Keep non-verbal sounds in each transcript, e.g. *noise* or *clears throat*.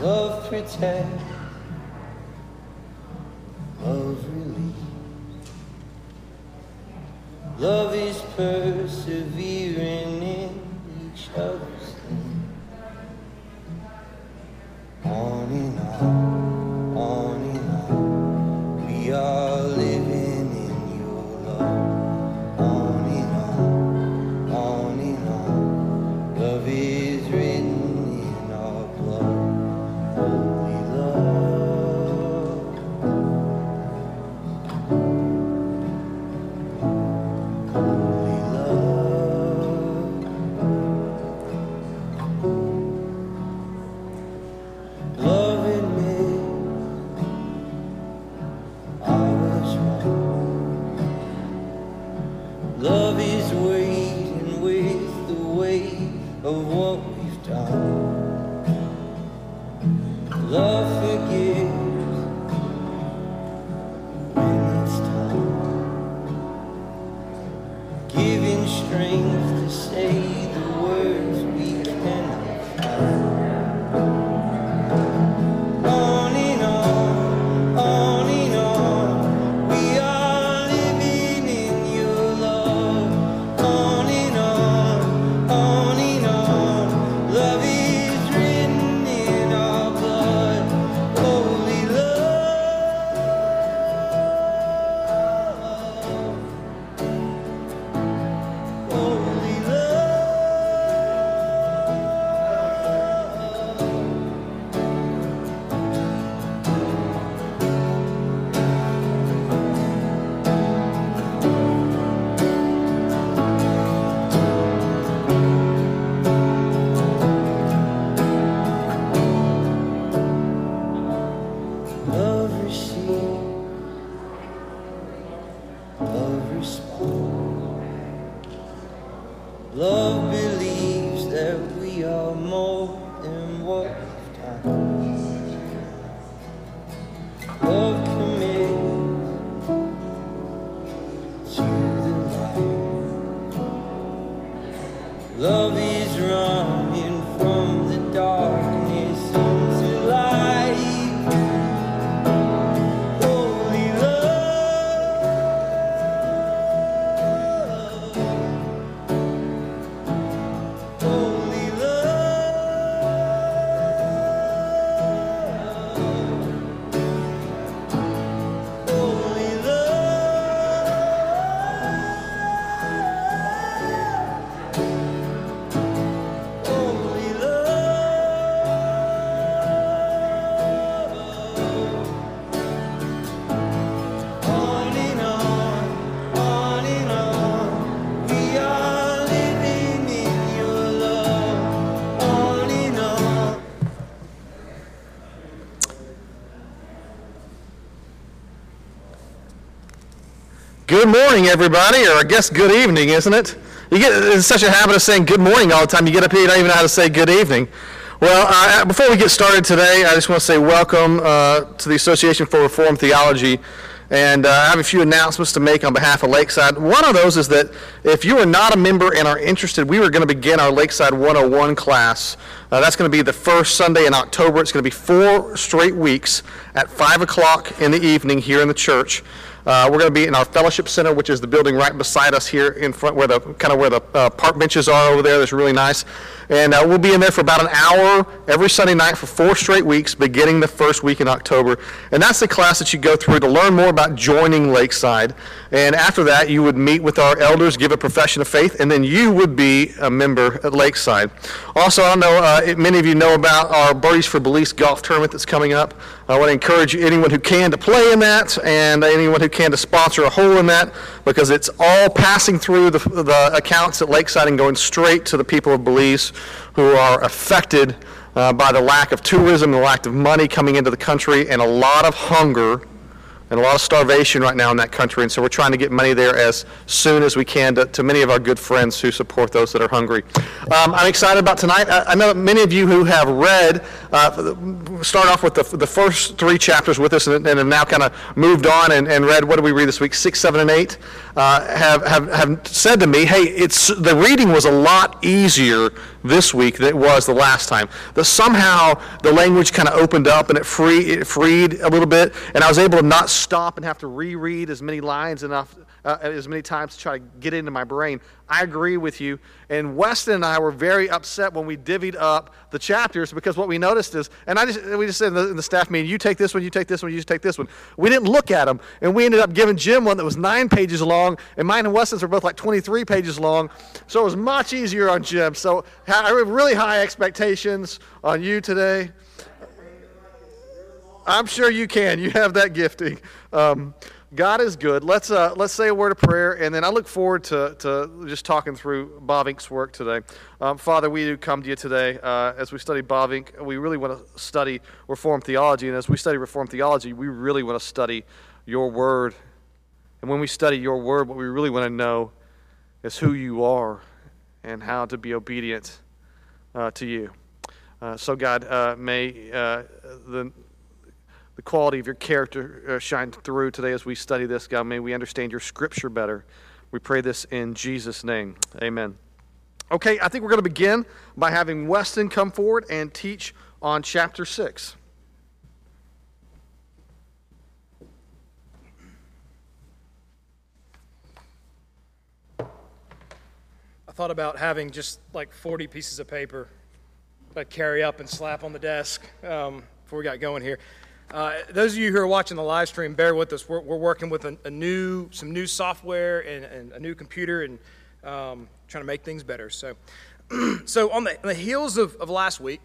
Love protects. Love relieves. Love is persevering Good morning, everybody, or I guess good evening, isn't it? You get in such a habit of saying good morning all the time. You get up here, you don't even know how to say good evening. Well, uh, before we get started today, I just want to say welcome uh, to the Association for Reformed Theology. And uh, I have a few announcements to make on behalf of Lakeside. One of those is that if you are not a member and are interested, we are going to begin our Lakeside 101 class. Uh, that's going to be the first Sunday in October. It's going to be four straight weeks at 5 o'clock in the evening here in the church. Uh, we're going to be in our fellowship center, which is the building right beside us here in front, where the kind of where the uh, park benches are over there. That's really nice. And uh, we'll be in there for about an hour every Sunday night for four straight weeks, beginning the first week in October. And that's the class that you go through to learn more about joining Lakeside. And after that, you would meet with our elders, give a profession of faith, and then you would be a member at Lakeside. Also, I know uh, many of you know about our Birdies for Belize golf tournament that's coming up. I want to encourage anyone who can to play in that, and anyone who can to sponsor a hole in that, because it's all passing through the, the accounts at Lakeside and going straight to the people of Belize who are affected uh, by the lack of tourism, the lack of money coming into the country, and a lot of hunger and a lot of starvation right now in that country. And so we're trying to get money there as soon as we can to, to many of our good friends who support those that are hungry. Um, I'm excited about tonight. I, I, know many of you who have read, uh, start off with the, the first three chapters with us and, and have now kind of moved on and, and read, what did we read this week? Six, seven, and eight, uh, have, have, have said to me, hey, it's, the reading was a lot easier this week than it was the last time. That somehow the language kind of opened up and it, free, it freed a little bit, and I was able to not stop and have to reread as many lines enough uh, as many times to try to get into my brain. I agree with you. And Weston and I were very upset when we divvied up the chapters because what we noticed is, and I just, we just said in the, in the staff meeting, you take this one, you take this one, you just take this one. We didn't look at them, and we ended up giving Jim one that was nine pages long, and mine and Weston's were both like 23 pages long. So it was much easier on Jim. So I have really high expectations on you today. I'm sure you can. You have that gifting. Um, God is good. Let's, uh, let's say a word of prayer, and then I look forward to, to just talking through Bavinck's work today. Um, Father, we do come to you today uh, as we study Bavinck. We really want to study Reformed theology, and as we study Reformed theology, we really want to study your word. And when we study your word, what we really want to know is who you are and how to be obedient uh, to you. Uh, so, God, uh, may uh, the the quality of your character uh, shine through today as we study this, God. May we understand your scripture better. We pray this in Jesus' name. Amen. Okay, I think we're going to begin by having Weston come forward and teach on chapter 6. I thought about having just like 40 pieces of paper that carry up and slap on the desk um, before we got going here. Uh, those of you who are watching the live stream, bear with us. We're, we're working with a, a, new, some new software and, and, a new computer and um, trying to make things better. So, *clears throat* so on, the, on the heels of, of last week,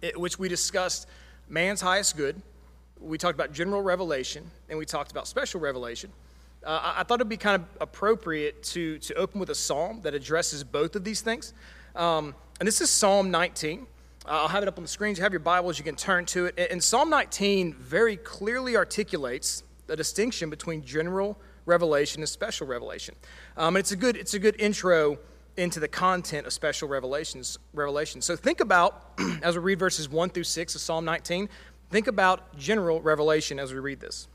it, which we discussed man's highest good, we talked about general revelation, and we talked about special revelation. Uh, I, I, thought it'd be kind of appropriate to, to open with a psalm that addresses both of these things. Um, and this is Psalm 19. I'll have it up on the screens. You have your Bibles, you can turn to it. And Psalm 19 very clearly articulates the distinction between general revelation and special revelation. Um, and it's a good, it's a good intro into the content of special revelations. Revelation. So think about, *clears throat* as we read verses 1 through 6 of Psalm 19, think about general revelation as we read this.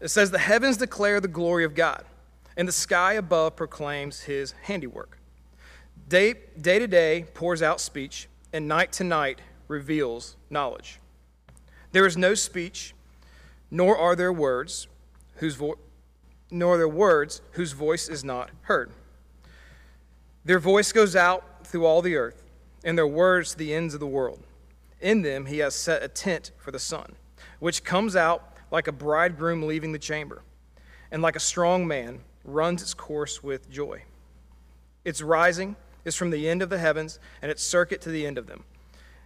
It says, The heavens declare the glory of God, and the sky above proclaims his handiwork. Day, day to day pours out speech, and night to night reveals knowledge. There is no speech, nor are there words whose vo- nor are there words whose voice is not heard. Their voice goes out through all the earth, and their words to the ends of the world. In them he has set a tent for the sun, which comes out like a bridegroom leaving the chamber, and like a strong man runs its course with joy. Its rising is from the end of the heavens, and its circuit to the end of them.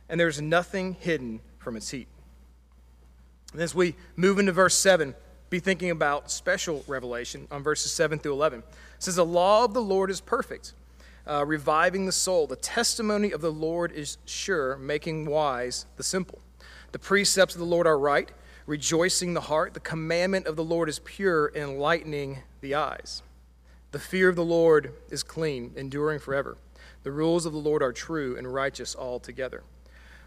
And there's nothing hidden from its heat. And as we move into verse 7, be thinking about special revelation on verses 7 through 11. It says, The law of the Lord is perfect, uh, reviving the soul. The testimony of the Lord is sure, making wise the simple. The precepts of the Lord are right, rejoicing the heart. The commandment of the Lord is pure, enlightening the eyes. The fear of the Lord is clean, enduring forever. The rules of the Lord are true and righteous altogether.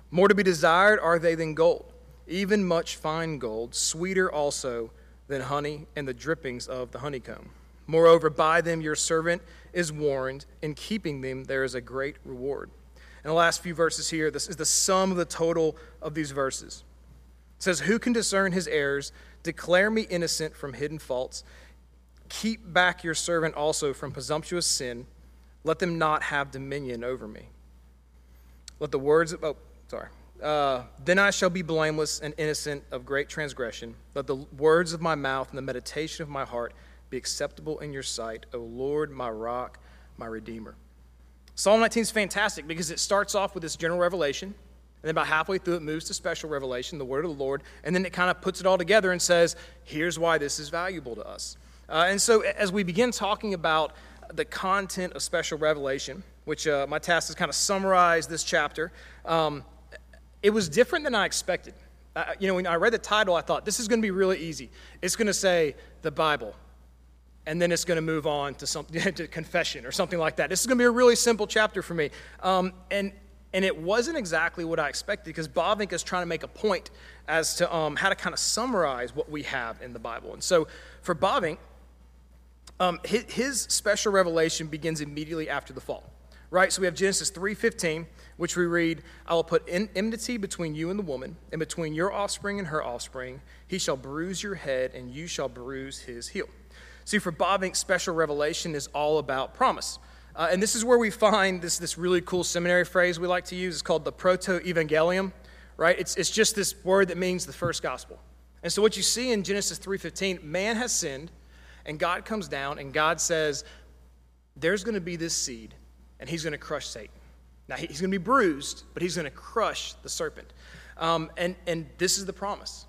More to be desired are they than gold, even much fine gold, sweeter also than honey and the drippings of the honeycomb. Moreover, by them your servant is warned, in keeping them there is a great reward. And the last few verses here, this is the sum of the total of these verses. It says, Who can discern his errors? Declare me innocent from hidden faults. Keep back your servant also from presumptuous sin. Let them not have dominion over me. Let the words of, oh, sorry. Uh, then I shall be blameless and innocent of great transgression. Let the words of my mouth and the meditation of my heart be acceptable in your sight, O Lord, my rock, my redeemer. Psalm 19 is fantastic because it starts off with this general revelation, and then about halfway through it moves to special revelation, the word of the Lord, and then it kind of puts it all together and says, here's why this is valuable to us. Uh, and so as we begin talking about the content of special revelation, which uh, my task is kind of summarize this chapter. Um, it was different than I expected. Uh, you know, when I read the title, I thought this is going to be really easy. It's going to say the Bible, and then it's going to move on to something *laughs* to confession or something like that. This is going to be a really simple chapter for me, um, and and it wasn't exactly what I expected because Bavinck is trying to make a point as to um, how to kind of summarize what we have in the Bible. And so for Bavinck, um, his, his special revelation begins immediately after the fall, right? So we have Genesis 3:15, which we read, "I will put en- enmity between you and the woman, and between your offspring and her offspring. He shall bruise your head, and you shall bruise his heel." See, for Bavinck, special revelation is all about promise. Uh, and this is where we find this, this really cool seminary phrase we like to use. It's called the proto-evangelium, right? It's, it's just this word that means the first gospel. And so what you see in Genesis 3.15, man has sinned, and God comes down, and God says, there's going to be this seed, and he's going to crush Satan. Now, he's going to be bruised, but he's going to crush the serpent. Um, and, and this is the promise.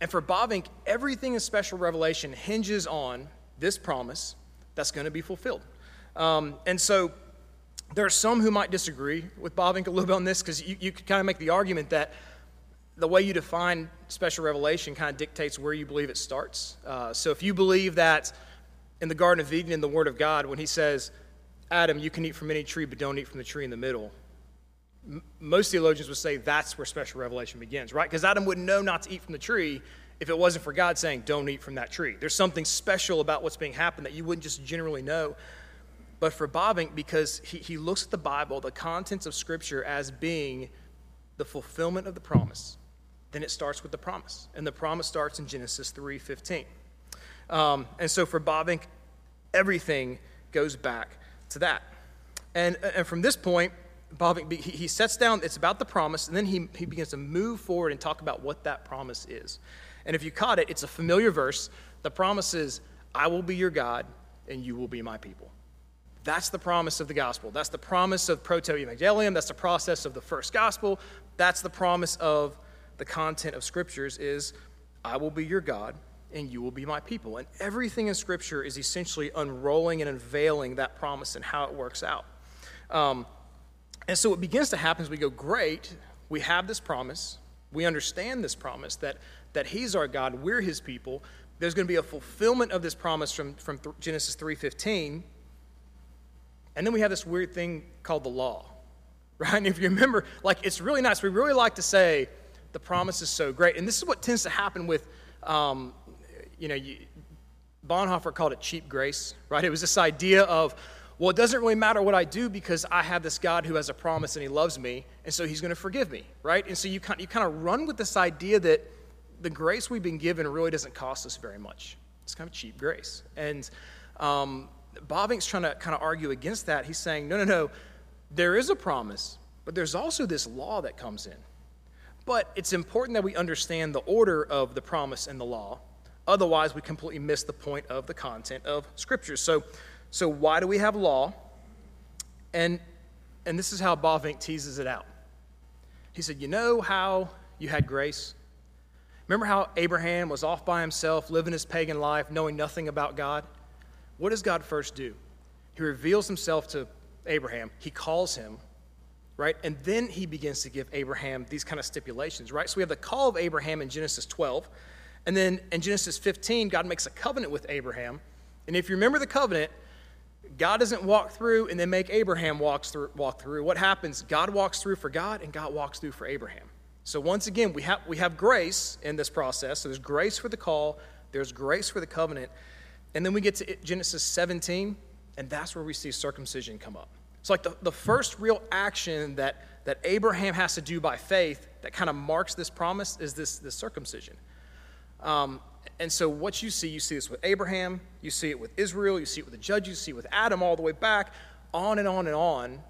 And for Bavinck, everything in special revelation hinges on this promise that's going to be fulfilled. Um, and so there are some who might disagree with Bavinck a little bit on this because you, you could kind of make the argument that the way you define special revelation kind of dictates where you believe it starts. Uh, so if you believe that in the Garden of Eden, in the Word of God, when He says, Adam, you can eat from any tree, but don't eat from the tree in the middle, m- most theologians would say that's where special revelation begins, right? Because Adam wouldn't know not to eat from the tree if it wasn't for God saying, don't eat from that tree. There's something special about what's being happened that you wouldn't just generally know but for Bavinck, because he, he looks at the Bible, the contents of Scripture, as being the fulfillment of the promise, then it starts with the promise. And the promise starts in Genesis 3.15. Um, and so for Bavinck, everything goes back to that. And, and from this point, Bavinck, he, he sets down, it's about the promise, and then he, he begins to move forward and talk about what that promise is. And if you caught it, it's a familiar verse. The promise is, I will be your God, and you will be my people. That's the promise of the gospel. That's the promise of proto evangelium. That's the process of the first gospel. That's the promise of the content of scriptures is I will be your God and you will be my people. And everything in scripture is essentially unrolling and unveiling that promise and how it works out. Um, and so what begins to happen is we go, great, we have this promise. We understand this promise that, that he's our God, we're his people. There's going to be a fulfillment of this promise from, from th- Genesis 3.15 and then we have this weird thing called the law, *laughs* right? And if you remember, like, it's really nice. We really like to say the promise is so great. And this is what tends to happen with, um, you know, you, Bonhoeffer called it cheap grace, right? It was this idea of, well, it doesn't really matter what I do because I have this God who has a promise and he loves me, and so he's going to forgive me, right? And so you kind, you kind of run with this idea that the grace we've been given really doesn't cost us very much. It's kind of cheap grace. And um, Bavinck's trying to kind of argue against that. He's saying, no, no, no, there is a promise, but there's also this law that comes in. But it's important that we understand the order of the promise and the law. Otherwise, we completely miss the point of the content of Scripture. So, so why do we have law? And, and this is how Bavinck teases it out. He said, You know how you had grace? Remember how Abraham was off by himself, living his pagan life, knowing nothing about God? What does God first do? He reveals himself to Abraham, he calls him, right? And then he begins to give Abraham these kind of stipulations, right? So we have the call of Abraham in Genesis 12. And then in Genesis 15, God makes a covenant with Abraham. And if you remember the covenant, God doesn't walk through and then make Abraham walks through, walk through. What happens? God walks through for God and God walks through for Abraham. So once again, we have, we have grace in this process. So there's grace for the call, there's grace for the covenant. And then we get to Genesis 17, and that's where we see circumcision come up. It's like the, the first real action that, that Abraham has to do by faith that kind of marks this promise is this, this circumcision. Um, and so, what you see, you see this with Abraham, you see it with Israel, you see it with the judges, you see it with Adam all the way back, on and on and on.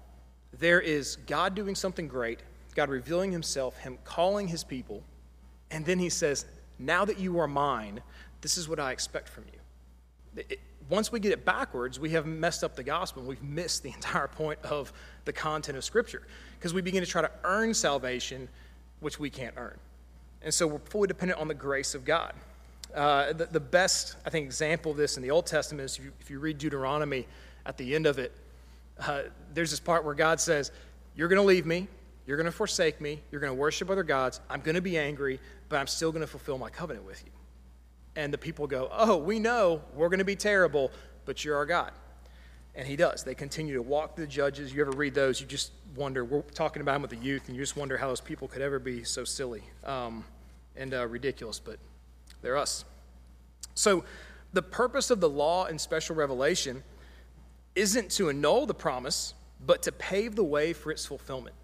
There is God doing something great, God revealing himself, him calling his people, and then he says, Now that you are mine, this is what I expect from you it, once we get it backwards, we have messed up the gospel. We've missed the *laughs* entire point of the content of Scripture because we begin to try to earn salvation, which we can't earn. And so we're fully dependent on the grace of God. Uh, the, the, best, I think, example of this in the Old Testament is if you, if you read Deuteronomy at the end of it, uh, there's this part where God says, You're going to leave me, You're going to forsake me. You're going to worship other gods. I'm going to be angry, but I'm still going to fulfill my covenant with you. And the people go, Oh, we know we're going to be terrible, but you're our God. And he does. They continue to walk the judges. You ever read those, you just wonder. We're talking about them with the youth, and you just wonder how those people could ever be so silly um, and uh, ridiculous, but they're us. So, the purpose of the law and special revelation isn't to annul the promise, but to pave the way for its fulfillment.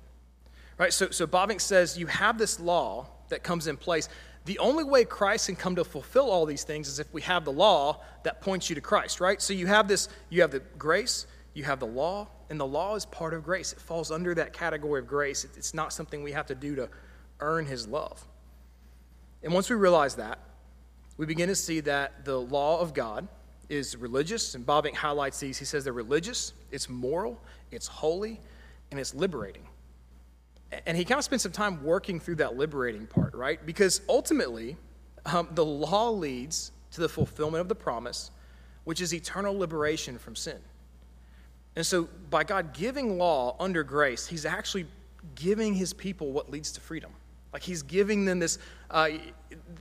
Right? So, so Bavinck says you have this law that comes in place. The only way Christ can come to fulfill all these things is if we have the law that points you to Christ, right? So you have this, you have the grace, you have the law, and the law is part of grace. It falls under that category of grace. It's not something we have to do to earn his love. And once we realize that, we begin to see that the law of God is religious, and Bavinck highlights these. He says they're religious, it's moral, it's holy, and it's liberating. And he kind of spent some time working through that liberating part, right? Because ultimately, um, the law leads to the fulfillment of the promise, which is eternal liberation from sin. And so, by God giving law under grace, he's actually giving his people what leads to freedom. Like he's giving them this, uh,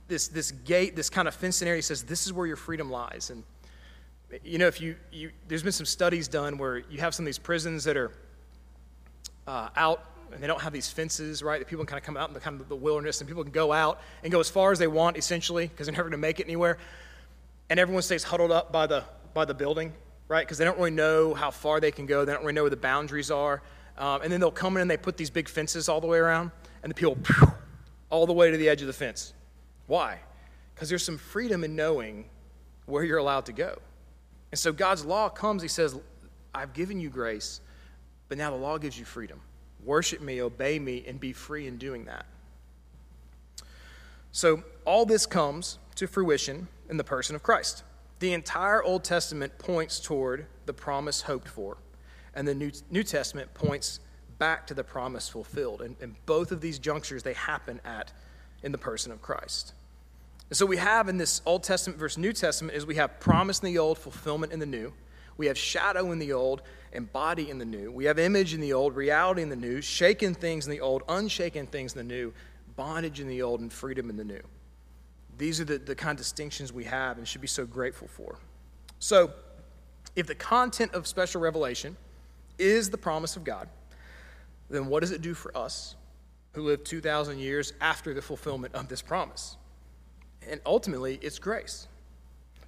this, this gate, this kind of fenced area. He says, This is where your freedom lies. And, you know, if you, you there's been some studies done where you have some of these prisons that are uh, out and they don't have these fences, right? That people can kind of come out in the kind of the wilderness and people can go out and go as far as they want, essentially, because they're never going to make it anywhere. And everyone stays huddled up by the, by the building, right? Because they don't really know how far they can go. They don't really know where the boundaries are. Um, and then they'll come in and they put these big fences all the way around, and the people phew, all the way to the edge of the fence. Why? Because there's some freedom in knowing where you're allowed to go. And so God's law comes, He says, I've given you grace, but now the law gives you freedom. Worship me, obey me, and be free in doing that. So, all this comes to fruition in the person of Christ. The entire Old Testament points toward the promise hoped for, and the New, New Testament points back to the promise fulfilled. And, and both of these junctures, they happen at in the person of Christ. And so we have in this Old Testament versus New Testament is we have promise in the old, fulfillment in the new. We have shadow in the old and body in the new. We have image in the old, reality in the new, shaken things in the old, unshaken things in the new, bondage in the old, and freedom in the new. These are the, the kind of distinctions we have and should be so grateful for. So, if the content of special revelation is the promise of God, then what does it do for us who live 2,000 years after the fulfillment of this promise? And ultimately, it's grace.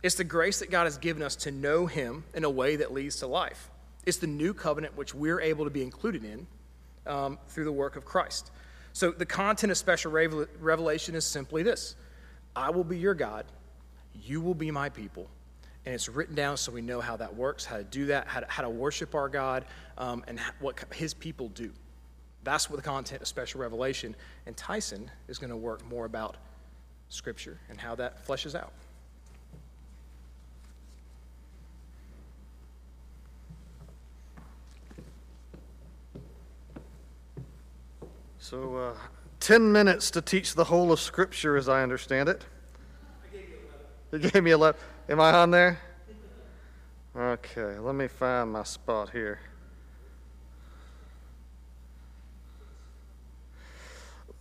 It's the grace that God has given us to know Him in a way that leads to life. It's the new covenant which we're able to be included in um, through the work of Christ. So, the content of special revelation is simply this I will be your God, you will be my people. And it's written down so we know how that works, how to do that, how to, how to worship our God, um, and what his people do. That's what the content of special revelation. And Tyson is going to work more about Scripture and how that fleshes out. So, uh, 10 minutes to teach the whole of Scripture as I understand it. You gave me 11. Am I on there? Okay, let me find my spot here.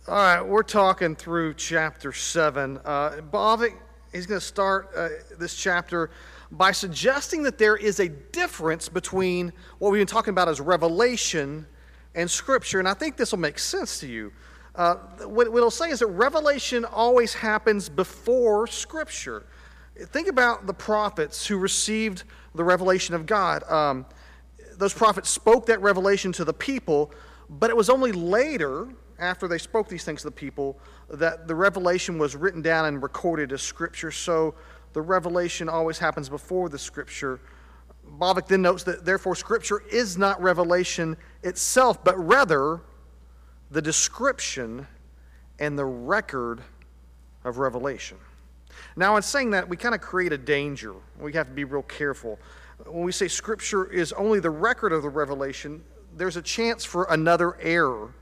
All right, we're talking through chapter 7. Uh, Bavinck, he's going to start uh, this chapter by suggesting that there is a difference between what we've been talking about as revelation and Scripture, and I think this will make sense to you. Uh, what, it'll say is that revelation always happens before Scripture. Think about the prophets who received the revelation of God. Um, those prophets spoke that revelation to the people, but it was only later, after they spoke these things to the people, that the revelation was written down and recorded as Scripture. So the revelation always happens before the Scripture. Bavinck then notes that therefore Scripture is not revelation itself, but rather the description and the record of revelation. Now, in saying that, we kind of create a danger. We have to be real careful. When we say Scripture is only the record of the revelation, there's a chance for another error.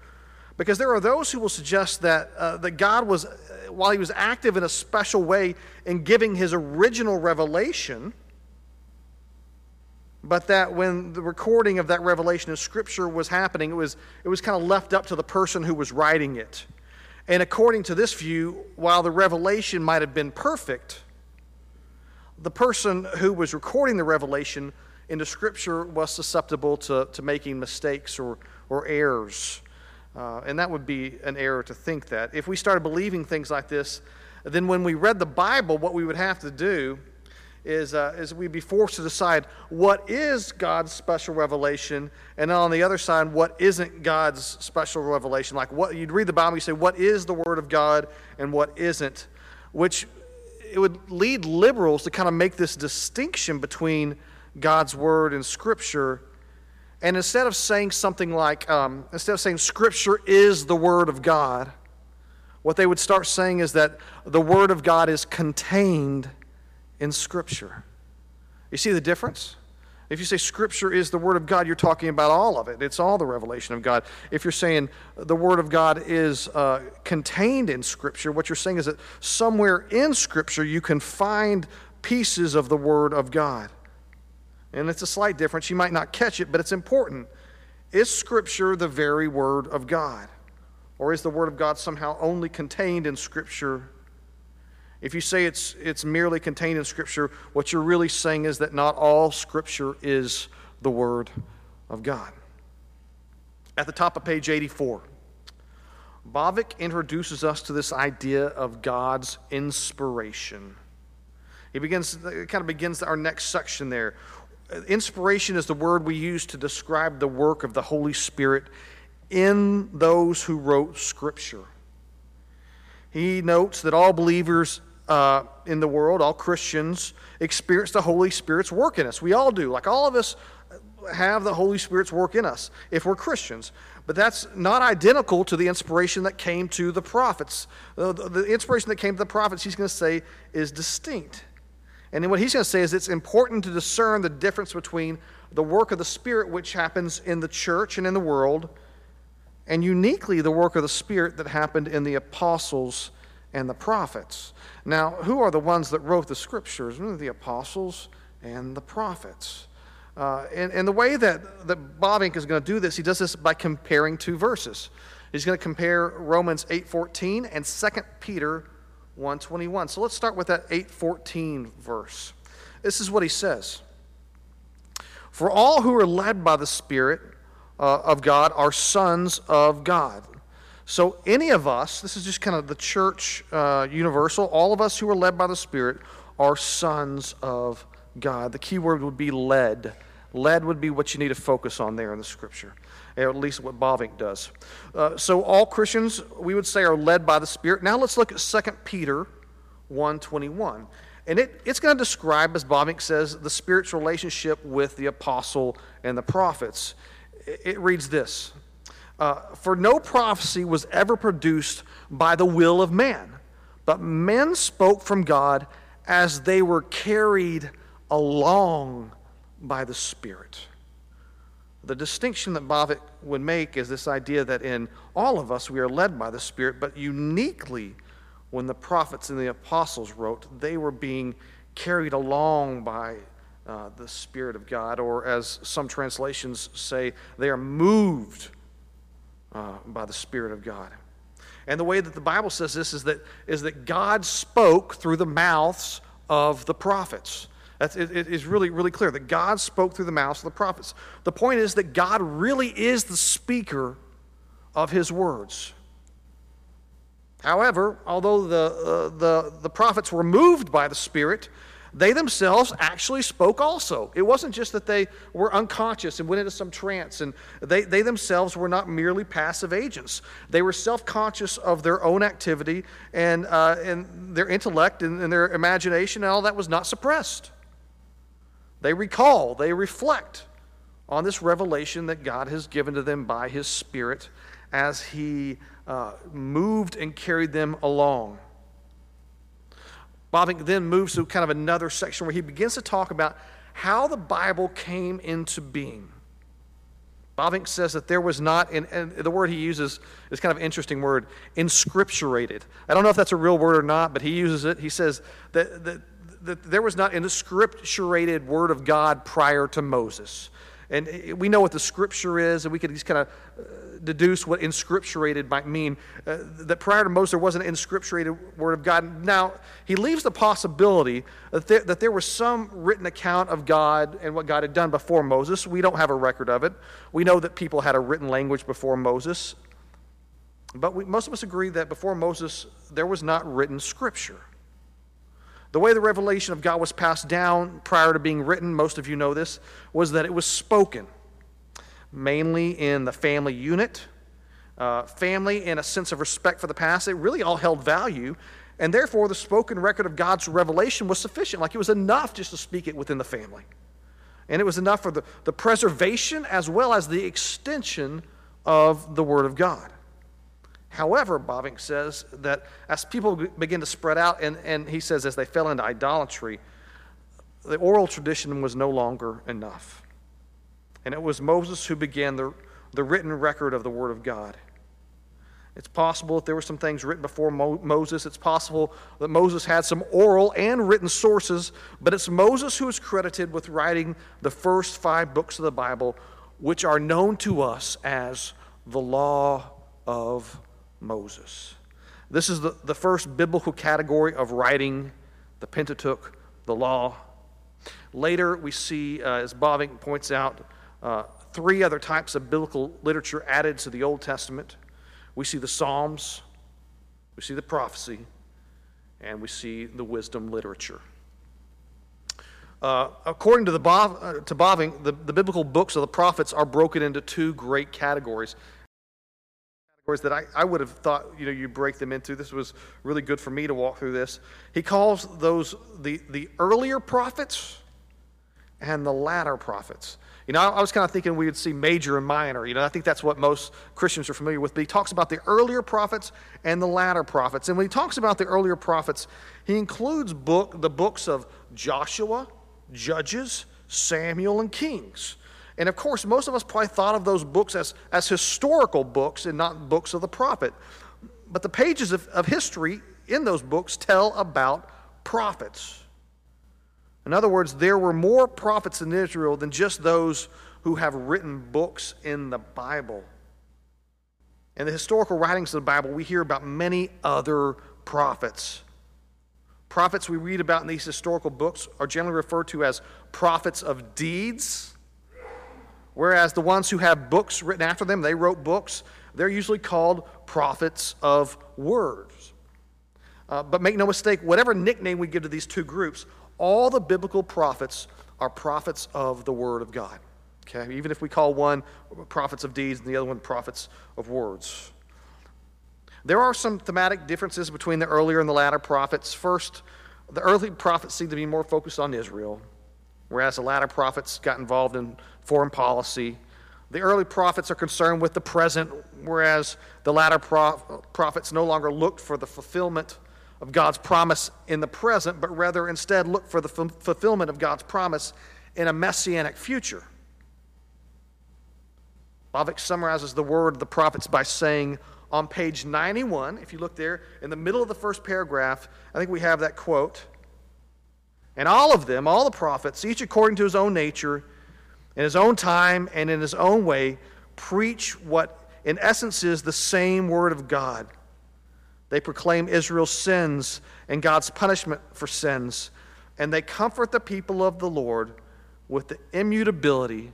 Because there are those who will suggest that, uh, that God was, uh, while he was active in a special way in giving his original revelation, but that when the recording of that revelation of Scripture was happening, it was, it was kind of left up to the person who was writing it. And according to this view, while the revelation might have been perfect, the person who was recording the revelation into Scripture was susceptible to, to making mistakes or, or errors. Uh, and that would be an error to think that. If we started believing things like this, then when we read the Bible, what we would have to do is, uh, is we'd be forced to decide what is God's special revelation, and then on the other side, what isn't God's special revelation. Like what you'd read the Bible, you say, what is the Word of God and what isn't, which it would lead liberals to kind of make this distinction between God's Word and Scripture. And instead of saying something like, um, instead of saying Scripture is the Word of God, what they would start saying is that the Word of God is contained in Scripture. You see the difference? If you say Scripture is the Word of God, you're talking about all of it. It's all the revelation of God. If you're saying the Word of God is uh, contained in Scripture, what you're saying is that somewhere in Scripture you can find pieces of the Word of God. And it's a slight difference. You might not catch it, but it's important. Is Scripture the very Word of God? Or is the Word of God somehow only contained in Scripture if you say it's, it's merely contained in Scripture, what you're really saying is that not all Scripture is the Word of God. At the top of page 84, Bavinck introduces us to this idea of God's inspiration. He begins, it kind of begins our next section there. Inspiration is the word we use to describe the work of the Holy Spirit in those who wrote Scripture. He notes that all believers uh, in the world, all Christians, experience the Holy Spirit's work in us. We all do. Like all of us have the Holy Spirit's work in us if we're Christians. But that's not identical to the inspiration that came to the prophets. The, the inspiration that came to the prophets, he's going to say, is distinct. And then what he's going to say is it's important to discern the difference between the work of the Spirit, which happens in the church and in the world, and uniquely the work of the Spirit that happened in the apostles and the prophets. Now, who are the ones that wrote the scriptures? The apostles and the prophets. Uh, and, and the way that, that Bavinck is going to do this, he does this by comparing two verses. He's going to compare Romans 8.14 and 2 Peter 1.21. So let's start with that 8.14 verse. This is what he says. For all who are led by the Spirit uh, of God are sons of God. So, any of us, this is just kind of the church uh, universal, all of us who are led by the Spirit are sons of God. The key word would be led. Led would be what you need to focus on there in the scripture, or at least what Bavinck does. Uh, so, all Christians, we would say, are led by the Spirit. Now, let's look at 2 Peter 1.21. And it, it's going to describe, as Bavinck says, the Spirit's relationship with the apostle and the prophets. It, it reads this uh, for no prophecy was ever produced by the will of man, but men spoke from God as they were carried along by the Spirit. The distinction that Bavinck would make is this idea that in all of us we are led by the Spirit, but uniquely when the prophets and the apostles wrote, they were being carried along by uh, the Spirit of God, or as some translations say, they are moved uh, by the Spirit of God. And the way that the Bible says this is that, is that God spoke through the mouths of the prophets. That's, it, it is really, really clear that God spoke through the mouths of the prophets. The point is that God really is the speaker of his words. However, although the, uh, the, the prophets were moved by the Spirit, they themselves actually spoke also. It wasn't just that they were unconscious and went into some trance, and they, they themselves were not merely passive agents. They were self conscious of their own activity, and, uh, and their intellect and, and their imagination, and all that was not suppressed. They recall, they reflect on this revelation that God has given to them by His Spirit as He uh, moved and carried them along. Bavinck then moves to kind of another section where he begins to talk about how the Bible came into being. Bavinck says that there was not, and, and the word he uses is kind of an interesting word, inscripturated. I don't know if that's a real word or not, but he uses it. He says that, that that there was not an scripturated word of God prior to Moses. And we know what the scripture is, and we could just kind of uh, deduce what inscripturated might mean. Uh, that prior to Moses, there wasn't an inscripturated word of God. Now, he leaves the possibility that there, that there was some written account of God and what God had done before Moses. We don't have a record of it. We know that people had a written language before Moses. But we, most of us agree that before Moses, there was not written scripture. The way the revelation of God was passed down prior to being written, most of you know this, was that it was spoken, mainly in the family unit. Uh, family in a sense of respect for the past, it really all held value. And therefore, the spoken record of God's revelation was sufficient. Like it was enough just to speak it within the family. And it was enough for the, the preservation as well as the extension of the Word of God. However, Bavinck says that as people begin to spread out, and, and he says as they fell into idolatry, the oral tradition was no longer enough. And it was Moses who began the, the written record of the Word of God. It's possible that there were some things written before Mo- Moses. It's possible that Moses had some oral and written sources, but it's Moses who is credited with writing the first five books of the Bible, which are known to us as the law of Moses. This is the, the first biblical category of writing the Pentateuch, the law. Later, we see, uh, as Bavinck points out, uh, three other types of biblical literature added to the Old Testament. We see the Psalms, we see the prophecy, and we see the wisdom literature. Uh, according to, the Bob, uh, to Bavinck, the, the biblical books of the prophets are broken into two great categories categories that I, I would have thought you know you break them into. This was really good for me to walk through this. He calls those the, the earlier prophets and the latter prophets. You know, I, I was kind of thinking we would see major and minor. You know, I think that's what most Christians are familiar with. But he talks about the earlier prophets and the latter prophets. And when he talks about the earlier prophets, he includes book the books of Joshua, Judges, Samuel, and Kings. And of course, most of us probably thought of those books as, as historical books and not books of the prophet. But the pages of, of history in those books tell about prophets. In other words, there were more prophets in Israel than just those who have written books in the Bible. In the historical writings of the Bible, we hear about many other prophets. Prophets we read about in these historical books are generally referred to as prophets of deeds Whereas the ones who have books written after them, they wrote books, they're usually called prophets of words. Uh, but make no mistake, whatever nickname we give to these two groups, all the biblical prophets are prophets of the Word of God. Okay? Even if we call one prophets of deeds and the other one prophets of words. There are some thematic differences between the earlier and the latter prophets. First, the early prophets seem to be more focused on Israel whereas the latter prophets got involved in foreign policy. The early prophets are concerned with the present, whereas the latter prophets no longer looked for the fulfillment of God's promise in the present, but rather instead looked for the fulfillment of God's promise in a messianic future. Bavinck summarizes the word of the prophets by saying on page 91, if you look there, in the middle of the first paragraph, I think we have that quote. And all of them, all the prophets, each according to his own nature, in his own time and in his own way, preach what in essence is the same word of God. They proclaim Israel's sins and God's punishment for sins, and they comfort the people of the Lord with the immutability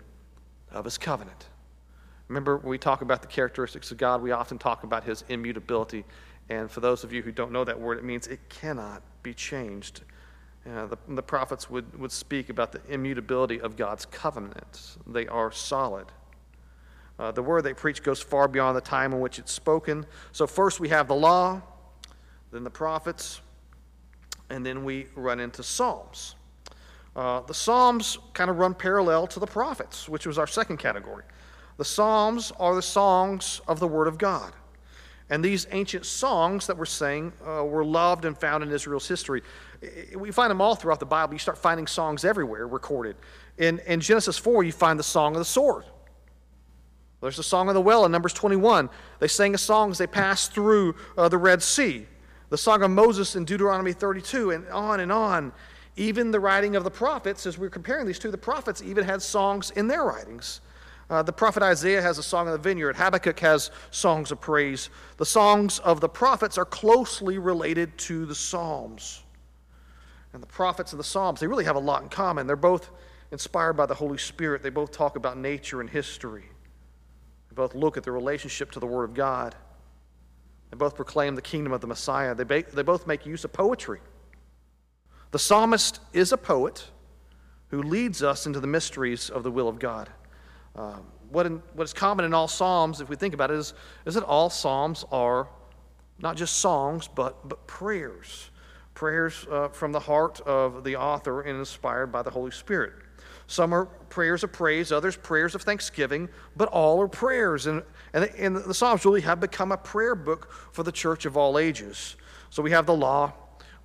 of his covenant. Remember, when we talk about the characteristics of God, we often talk about his immutability. And for those of you who don't know that word, it means it cannot be changed. Uh, the, the prophets would, would speak about the immutability of God's covenants. They are solid. Uh, the word they preach goes far beyond the time in which it's spoken. So, first we have the law, then the prophets, and then we run into Psalms. Uh, the Psalms kind of run parallel to the prophets, which was our second category. The Psalms are the songs of the Word of God. And these ancient songs that we're saying uh, were loved and found in Israel's history. We find them all throughout the Bible. You start finding songs everywhere recorded. In, in Genesis 4, you find the song of the sword. There's the song of the well in Numbers 21. They sang a song as they passed through uh, the Red Sea. The song of Moses in Deuteronomy 32, and on and on. Even the writing of the prophets, as we're comparing these two, the prophets even had songs in their writings. Uh, the prophet Isaiah has a song of the vineyard. Habakkuk has songs of praise. The songs of the prophets are closely related to the Psalms. And the prophets and the Psalms, they really have a lot in common. They're both inspired by the Holy Spirit. They both talk about nature and history. They both look at the relationship to the Word of God. They both proclaim the kingdom of the Messiah. They, ba- they both make use of poetry. The psalmist is a poet who leads us into the mysteries of the will of God. Uh, what, in, what is common in all psalms, if we think about it, is, is that all psalms are not just songs, but, but prayers prayers uh, from the heart of the author and inspired by the Holy Spirit. Some are prayers of praise, others prayers of thanksgiving, but all are prayers. And, and, the, and the Psalms really have become a prayer book for the church of all ages. So we have the law,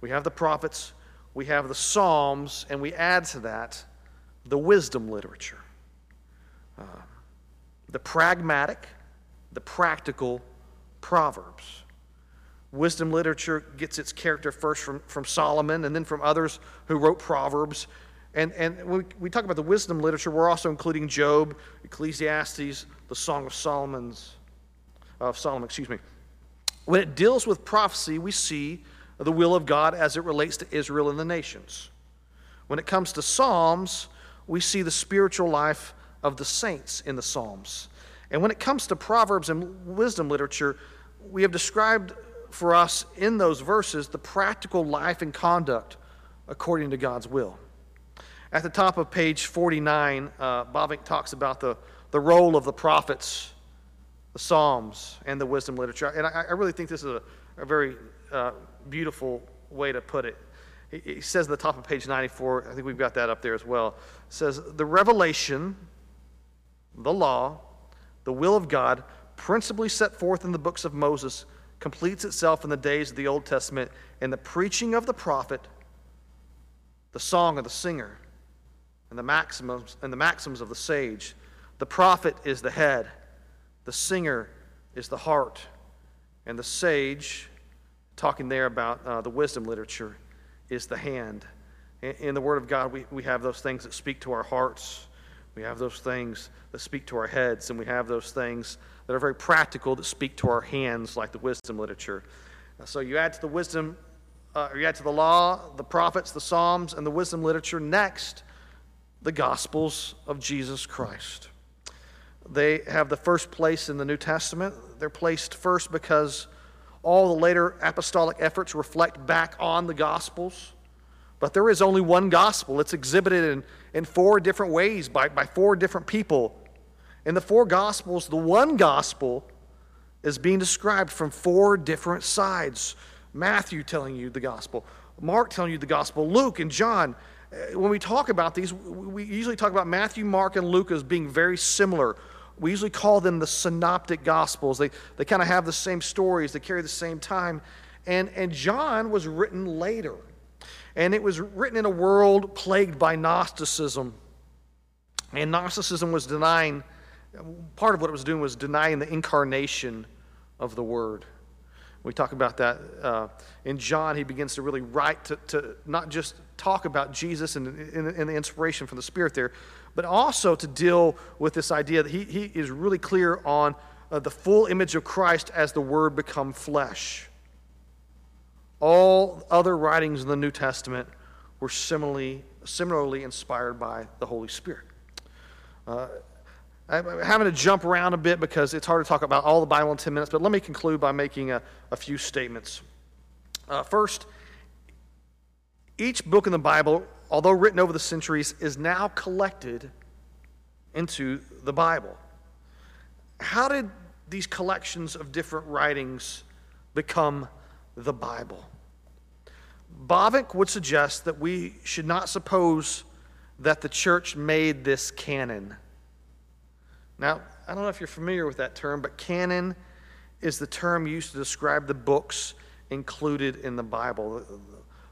we have the prophets, we have the Psalms, and we add to that the wisdom literature. Uh, the pragmatic, the practical Proverbs. Wisdom literature gets its character first from, from Solomon and then from others who wrote Proverbs. And, and when we, talk about the wisdom literature, we're also including Job, Ecclesiastes, the Song of Solomon's, of Solomon, excuse me. When it deals with prophecy, we see the will of God as it relates to Israel and the nations. When it comes to Psalms, we see the spiritual life of the saints in the Psalms. And when it comes to Proverbs and wisdom literature, we have described for us in those verses the practical life and conduct according to God's will. At the top of page 49, uh, Bavinck talks about the, the role of the prophets, the Psalms, and the wisdom literature. And I, I really think this is a, a very uh, beautiful way to put it. He, he says at the top of page 94, I think we've got that up there as well, says, The revelation, the law, the will of God, principally set forth in the books of Moses, completes itself in the days of the Old Testament in the preaching of the prophet, the song of the singer, and the maxims, and the maxims of the sage. The prophet is the head, the singer is the heart, and the sage, talking there about uh, the wisdom literature, is the hand. In, in the Word of God, we, we have those things that speak to our hearts. We have those things that speak to our heads, and we have those things that are very practical that speak to our hands, like the wisdom literature. So you add to the wisdom, uh, you add to the law, the prophets, the Psalms, and the wisdom literature. Next, the Gospels of Jesus Christ. They have the first place in the New Testament. They're placed first because all the later apostolic efforts reflect back on the Gospels. But there is only one gospel. It's exhibited in, in four different ways by, by four different people. In the four gospels, the one gospel is being described from four different sides. Matthew telling you the gospel, Mark telling you the gospel, Luke and John. Uh, when we talk about these, we usually talk about Matthew, Mark, and Luke as being very similar. We usually call them the synoptic gospels. They, they kind of have the same stories, they carry the same time. And, and John was written later. And it was written in a world plagued by Gnosticism. And Gnosticism was denying, part of what it was doing was denying the incarnation of the Word. We talk about that uh, in John. He begins to really write to, to not just talk about Jesus and, and, and, the inspiration from the Spirit there, but also to deal with this idea that he, he is really clear on uh, the full image of Christ as the Word become flesh. All other writings in the New Testament were similarly, similarly inspired by the Holy Spirit. Uh, I'm having to jump around a bit because it's hard to talk about all the Bible in 10 minutes, but let me conclude by making a, a few statements. Uh, first, each book in the Bible, although written over the centuries, is now collected into the Bible. How did these collections of different writings become the Bible? Bavinck would suggest that we should not suppose that the church made this canon. Now, I don't know if you're familiar with that term, but canon is the term used to describe the books included in the Bible,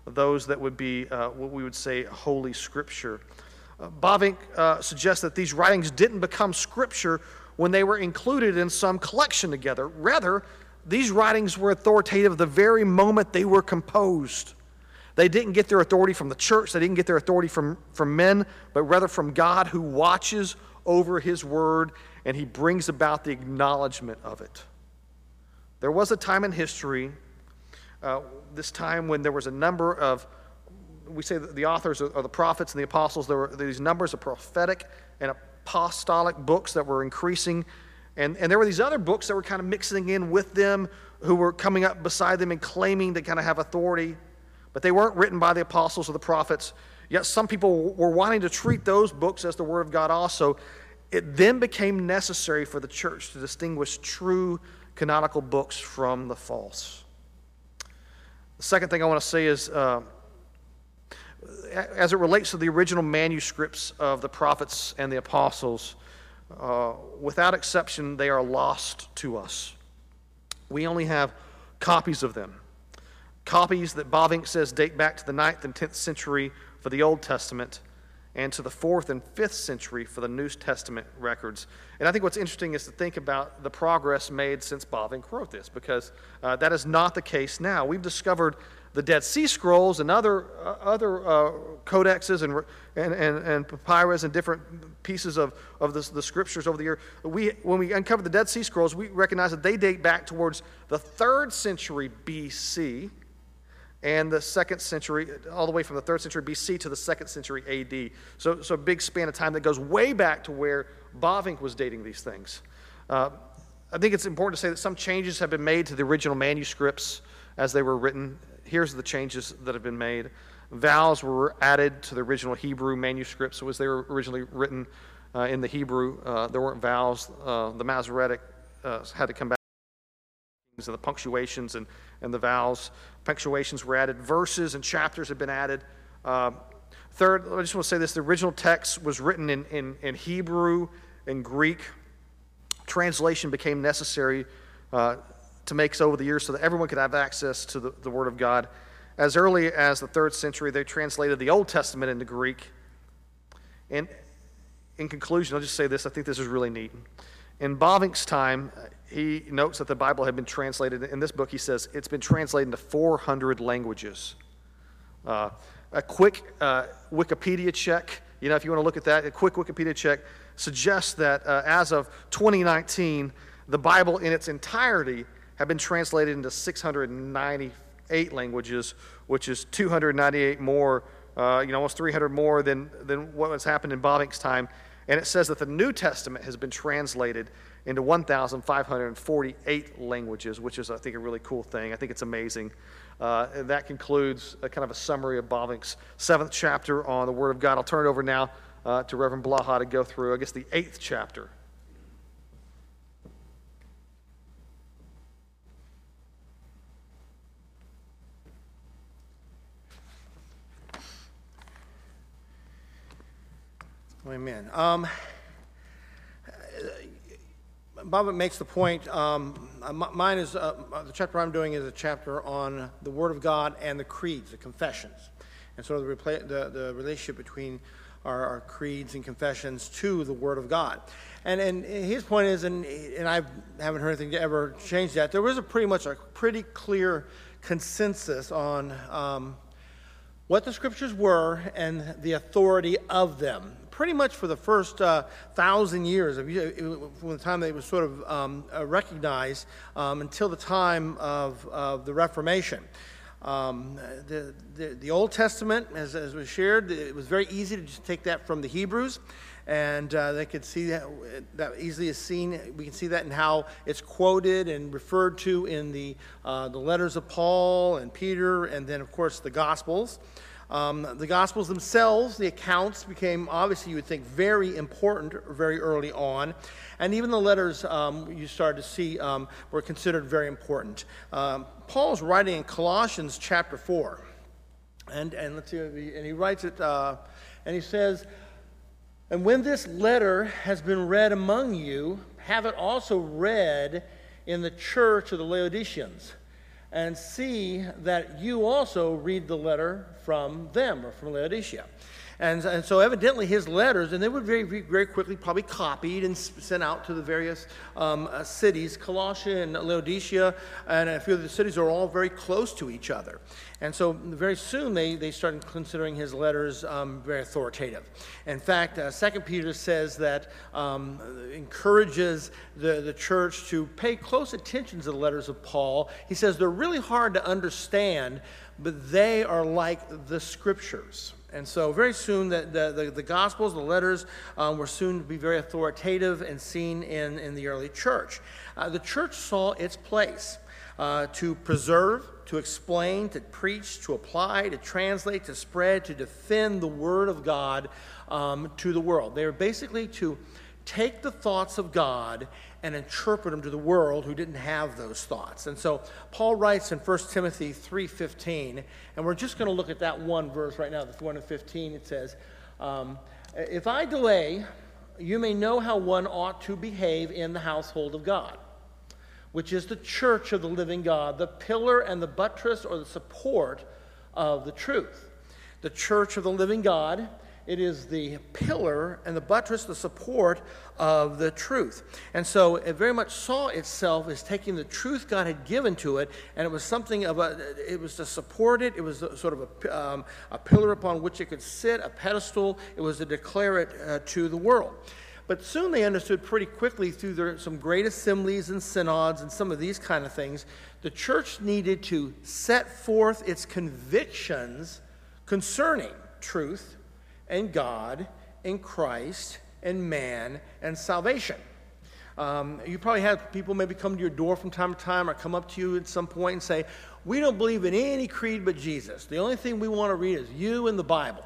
those that would be uh, what we would say Holy Scripture. Uh, Bavinck uh, suggests that these writings didn't become Scripture when they were included in some collection together. Rather, these writings were authoritative the very moment they were composed. They didn't get their authority from the church, they didn't get their authority from, from men, but rather from God who watches over his word and he brings about the acknowledgement of it. There was a time in history, uh, this time when there was a number of, we say the authors are, are the prophets and the apostles, there were these numbers of prophetic and apostolic books that were increasing. And, and there were these other books that were kind of mixing in with them, who were coming up beside them and claiming to kind of have authority. But they weren't written by the apostles or the prophets. Yet some people were wanting to treat those books as the Word of God also. It then became necessary for the church to distinguish true canonical books from the false. The second thing I want to say is uh, as it relates to the original manuscripts of the prophets and the apostles, uh, without exception, they are lost to us. We only have copies of them. Copies that Bavinck says date back to the 9th and 10th century for the Old Testament and to the 4th and 5th century for the New Testament records. And I think what's interesting is to think about the progress made since Bavinck wrote this, because uh, that is not the case now. We've discovered the Dead Sea Scrolls and other, uh, other uh, codexes and, and, and, and, papyrus and different pieces of, of the, the scriptures over the year. We, when we uncover the Dead Sea Scrolls, we recognize that they date back towards the third century BC and the second century, all the way from the third century BC to the second century AD. So, so a big span of time that goes way back to where Bavinck was dating these things. Uh, I think it's important to say that some changes have been made to the original manuscripts as they were written. Here's the changes that have been made. Vowels were added to the original Hebrew manuscripts. As they were originally written uh, in the Hebrew, uh, there weren't vowels. Uh, the Masoretic uh, had to come back and the punctuations and, and the vowels. Punctuations were added, verses and chapters have been added. Uh, third, I just want to say this the original text was written in, in, in Hebrew and Greek. Translation became necessary uh, to make so over the years so that everyone could have access to the, the Word of God. As early as the third century, they translated the Old Testament into Greek. And in conclusion, I'll just say this I think this is really neat. In Bavinck's time, he notes that the Bible had been translated. In this book, he says it's been translated into 400 languages. Uh, a quick uh, Wikipedia check, you know, if you want to look at that, a quick Wikipedia check suggests that uh, as of 2019, the Bible in its entirety had been translated into 698 languages, which is 298 more, uh, you know, almost 300 more than, than what has happened in Bavinck's time. And it says that the New Testament has been translated into 1,548 languages, which is, I think, a really cool thing. I think it's amazing. Uh, and that concludes a kind of a summary of Bavinck's seventh chapter on the Word of God. I'll turn it over now uh, to Reverend Blaha to go through, I guess, the eighth chapter. Amen. Um, Bob makes the point. Um, mine is uh, the chapter I'm doing is a chapter on the Word of God and the creeds, the confessions, and sort of the, the, the relationship between our, our, creeds and confessions to the Word of God. And, and his point is, and, and I haven't heard anything to ever change that, there was a pretty much a pretty clear consensus on um, what the scriptures were and the authority of them pretty much for the first uh, thousand years, from the time they were sort of um, uh, recognized um, until the time of, of the Reformation. Um, the, the, the, Old Testament, as, as was shared, it was very easy to just take that from the Hebrews, and uh, they could see that, that easily is seen. We can see that in how it's quoted and referred to in the, uh, the letters of Paul and Peter, and then, of course, the Gospels. Um, the Gospels themselves, the accounts, became obviously, you would think, very important very early on. And even the letters um, you started to see um, were considered very important. Um, Paul's writing in Colossians chapter 4. And, and let's see, and he writes it, uh, and he says, And when this letter has been read among you, have it also read in the church of the Laodiceans and see that you also read the letter from them or from Laodicea. And, and so evidently his letters, and they were very, very quickly probably copied and sent out to the various um, uh, cities. Colossia and Laodicea and a few of the cities are all very close to each other. And so very soon they, they started considering his letters um, very authoritative. In fact, uh, 2 Peter says that um, encourages the, the church to pay close attention to the letters of Paul. He says they're really hard to understand, but they are like the scriptures. And so, very soon, the, the, the, the Gospels, the letters, um, were soon to be very authoritative and seen in, in the early church. Uh, the church saw its place uh, to preserve, to explain, to preach, to apply, to translate, to spread, to defend the Word of God um, to the world. They were basically to take the thoughts of God and interpret them to the world who didn't have those thoughts. And so Paul writes in 1 Timothy 3:15, and we're just going to look at that one verse right now, the one in 15. It says, um, "If I delay, you may know how one ought to behave in the household of God." which is the church of the living God, the pillar and the buttress or the support of the truth. The church of the living God, it is the pillar and the buttress, the support of the truth. And so it very much saw itself as taking the truth God had given to it, and it was something of a, it was to support it, it was sort of a, um, a pillar upon which it could sit, a pedestal, it was to declare it uh, to the world. But soon they understood pretty quickly through their, some great assemblies and synods and some of these kind of things, the church needed to set forth its convictions concerning truth and God and Christ and man and salvation. Um, you probably have people maybe come to your door from time to time or come up to you at some point and say, We don't believe in any creed but Jesus. The only thing we want to read is you and the Bible.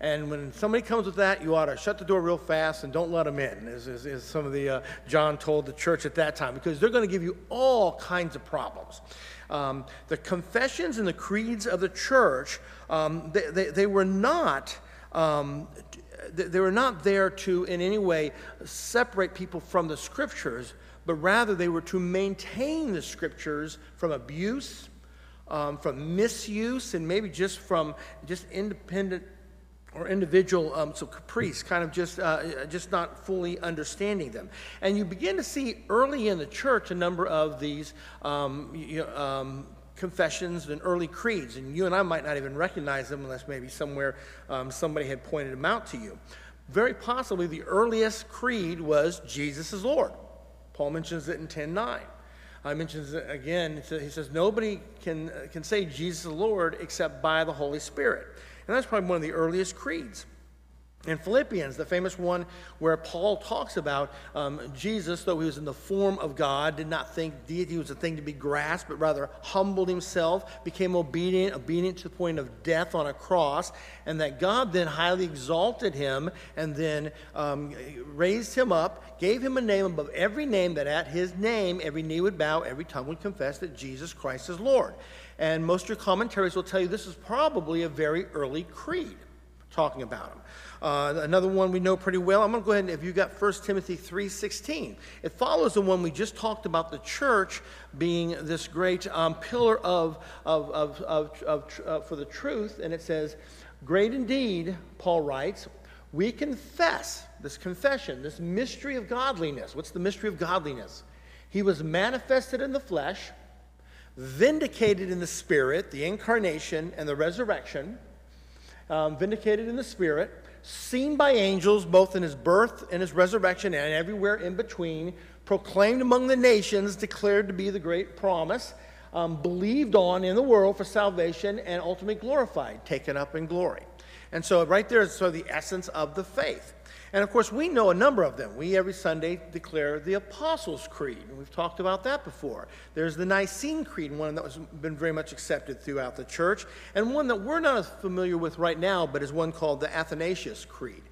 And when somebody comes with that, you ought to shut the door real fast and don't let them in, as, as, as some of the uh, John told the church at that time, because they're going to give you all kinds of problems. Um, the confessions and the creeds of the church, um, they, they, they, were not. Um, they were not there to in any way separate people from the scriptures, but rather they were to maintain the scriptures from abuse, um, from misuse, and maybe just from just independent or individual um, so caprice, kind of just uh, just not fully understanding them. And you begin to see early in the church a number of these um, you know, um, confessions and early creeds, and you and I might not even recognize them unless maybe somewhere um, somebody had pointed them out to you. Very possibly, the earliest creed was Jesus is Lord. Paul mentions it in 10:9. I mentions it again. He says nobody can can say Jesus is Lord except by the Holy Spirit. And that's probably one of the earliest creeds. In Philippians, the famous one where Paul talks about um, Jesus, though he was in the form of God, did not think deity was a thing to be grasped, but rather humbled himself, became obedient, obedient to the point of death on a cross, and that God then highly exalted him and then um, raised him up, gave him a name above every name, that at his name every knee would bow, every tongue would confess that Jesus Christ is Lord. And most of your commentaries will tell you this is probably a very early creed talking about him. Uh, another one we know pretty well. I'm going to go ahead and if you got 1 Timothy 3:16, it follows the one we just talked about the church being this great um, pillar of, of, of, of, of uh, for the truth, and it says, "Great indeed," Paul writes, "we confess this confession, this mystery of godliness. What's the mystery of godliness? He was manifested in the flesh." vindicated in the Spirit, the incarnation and the resurrection, um, vindicated in the Spirit, seen by angels both in his birth and his resurrection and everywhere in between, proclaimed among the nations, declared to be the great promise, um, believed on in the world for salvation, and ultimately glorified, taken up in glory. And so, right there is sort of the essence of the faith. And of course, we know a number of them. We every Sunday declare the Apostles' Creed, and we've talked about that before. There's the Nicene Creed, one that has been very much accepted throughout the church, and one that we're not as familiar with right now, but is one called the Athanasius Creed.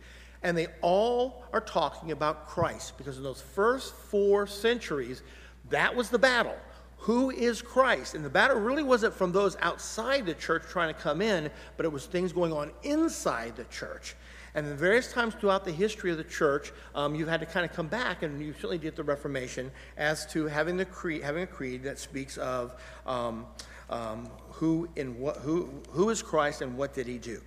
And they all are talking about Christ, because in those first four centuries, that was the battle. Who is Christ? And the battle really wasn't from those outside the church trying to come in, but it was things going on inside the church. And in various times throughout the history of the church, um, you've had to kind of come back, and you certainly did the Reformation, as to having, the having a creed that speaks of um, um, who, in what, who, who is Christ and what did he do.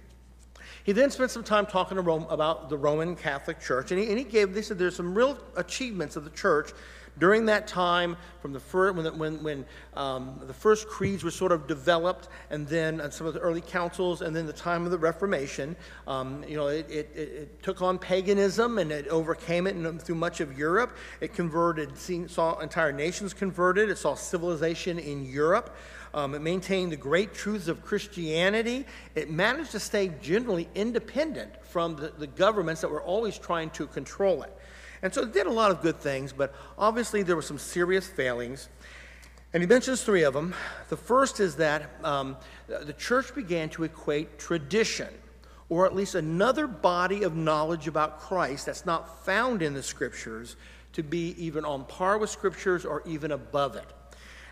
He then spent some time talking to Rome about the Roman Catholic Church, and he, and he gave, they said there's some real achievements of the church during that time, from the first, when, when, when um, the first creeds were sort of developed, and then uh, some of the early councils, and then the time of the Reformation, um, you know, it, it, it, took on paganism and it overcame it in, through much of Europe. It converted, seen, saw entire nations converted. It saw civilization in Europe. Um, it maintained the great truths of Christianity. It managed to stay generally independent from the, the governments that were always trying to control it. And so it did a lot of good things, but obviously there were some serious failings. And he mentions three of them. The first is that um, the church began to equate tradition, or at least another body of knowledge about Christ that's not found in the scriptures, to be even on par with scriptures or even above it.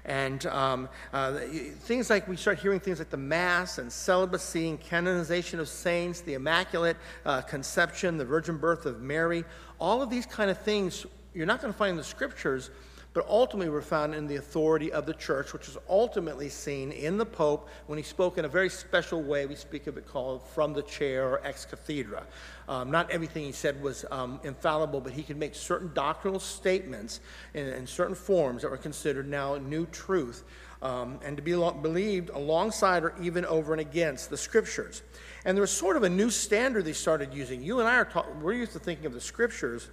And um, uh, things like we start hearing things like the Mass and celibacy and canonization of saints, the Immaculate uh, Conception, the Virgin Birth of Mary, all of these kind of things you're not going to find in the scriptures, but ultimately were found in the authority of the church, which was ultimately seen in the Pope when he spoke in a very special way. We speak of it called from the chair or ex cathedra. Um, not everything he said was um, infallible, but he could make certain doctrinal statements in, in certain forms that were considered now new truth. Um, and to be lo- believed alongside or even over and against the scriptures. And there was sort of a new standard they started using. You and I are ta- we're used to thinking of the scriptures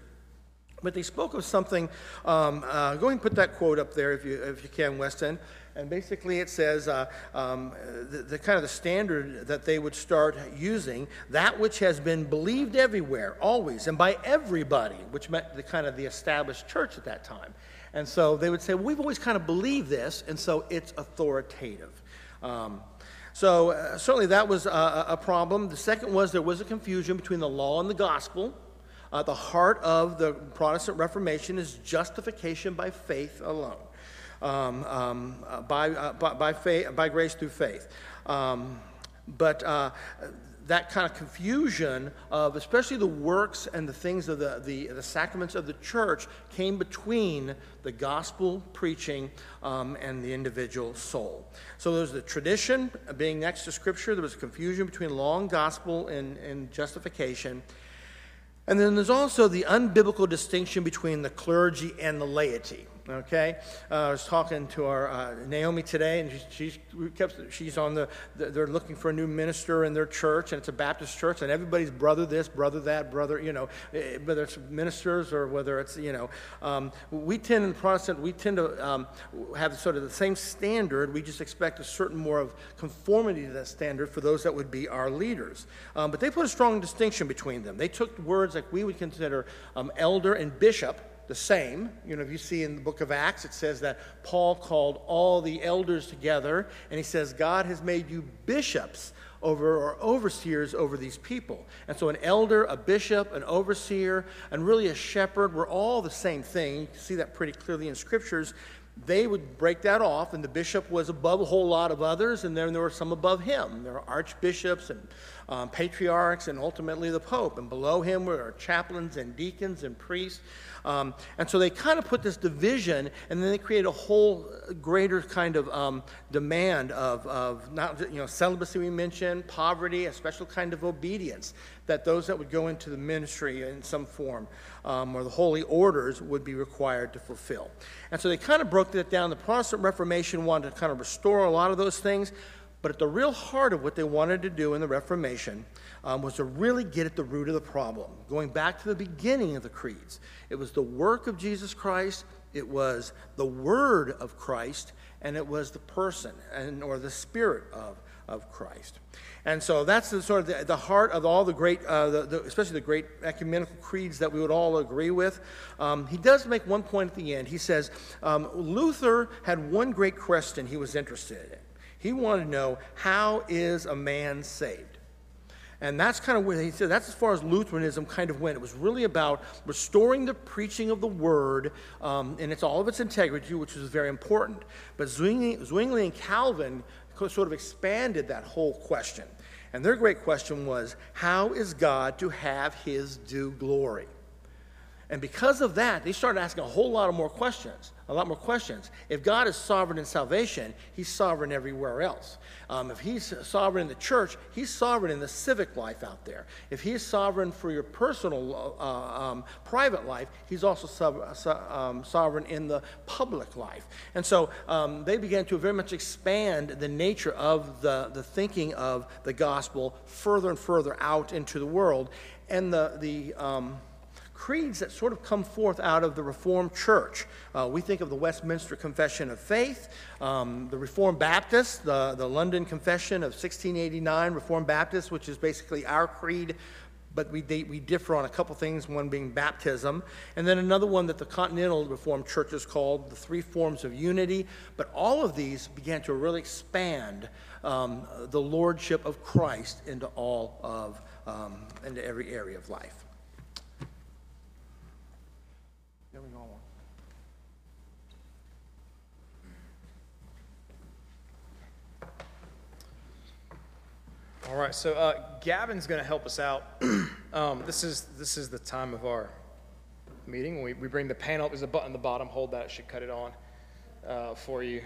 but they spoke of something. Um, uh, go ahead and put that quote up there if you, if you can, Weston. And basically, it says uh, um, the, the, kind of the standard that they would start using that which has been believed everywhere, always, and by everybody, which meant the kind of the established church at that time. And so they would say, well, we've always kind of believed this, and so it's authoritative. Um, so uh, certainly that was a, a problem. The second was there was a confusion between the law and the gospel. Uh, the heart of the Protestant Reformation is justification by faith alone, um, um, uh, by, uh, by, by, faith, by grace through faith. Um, but uh, that kind of confusion of especially the works and the things of the, the, the sacraments of the church came between the gospel preaching um, and the individual soul. So there's the tradition being next to scripture. There was confusion between law and gospel and, and justification. And then there's also the unbiblical distinction between the clergy and the laity. Okay, uh, I was talking to our uh, Naomi today, and she's kept, she's on the, they're looking for a new minister in their church, and it's a Baptist church, and everybody's brother this, brother that, brother, you know, eh, whether it's ministers or whether it's, you know, um, we tend in Protestant, we tend to um, have sort of the same standard. We just expect a certain more of conformity to that standard for those that would be our leaders. Um, but they put a strong distinction between them. They took words like we would consider um, elder and bishop the same. You know, if you see in the book of Acts, it says that Paul called all the elders together, and he says, God has made you bishops over or overseers over these people. And so an elder, a bishop, an overseer, and really a shepherd were all the same thing. You can see that pretty clearly in scriptures. They would break that off, and the bishop was above a whole lot of others, and then there were some above him. There were archbishops and um, patriarchs, and ultimately the pope. And below him were chaplains and deacons and priests. Um, and so they kind of put this division, and then they create a whole greater kind of um, demand of, of not, you know, celibacy we mentioned, poverty, a special kind of obedience that those that would go into the ministry in some form um, or the holy orders would be required to fulfill. And so they kind of broke that down. The Protestant Reformation wanted to kind of restore a lot of those things. But at the real heart of what they wanted to do in the Reformation um, was to really get at the root of the problem. Going back to the beginning of the creeds, it was the work of Jesus Christ, it was the word of Christ, and it was the person and or the spirit of, of Christ. And so that's the sort of the, the heart of all the great, uh, the, the, especially the great ecumenical creeds that we would all agree with. Um, he does make one point at the end. He says um, Luther had one great question he was interested in. He wanted to know how is a man saved? And that's kind of where he said that's as far as Lutheranism kind of went. It was really about restoring the preaching of the word um, and it's all of its integrity, which was very important. But Zwingli, Zwingli and Calvin sort of expanded that whole question. And their great question was how is God to have his due glory? And because of that, they started asking a whole lot of more questions, a lot more questions. If God is sovereign in salvation, he's sovereign everywhere else. Um, if he's sovereign in the church, he's sovereign in the civic life out there. If he's sovereign for your personal, uh, um, private life, he's also sub, um, sovereign in the public life. And so um, they began to very much expand the nature of the, the thinking of the gospel further and further out into the world. And the, the, um, creeds that sort of come forth out of the Reformed Church. Uh, we think of the Westminster Confession of Faith, um, the Reformed Baptist, the, the London Confession of 1689, Reformed Baptist, which is basically our creed. But we, they, we differ on a couple things, one being baptism, and then another one that the Continental Reformed Churches called the Three Forms of Unity. But all of these began to really expand um, the lordship of Christ into all of, um, into every area of life. There we go. All right, so uh, Gavin's going to help us out. *clears throat* um, this is this is the time of our meeting. We, we bring the panel. Up. There's a button at the bottom. Hold that. It should cut it on uh, for you.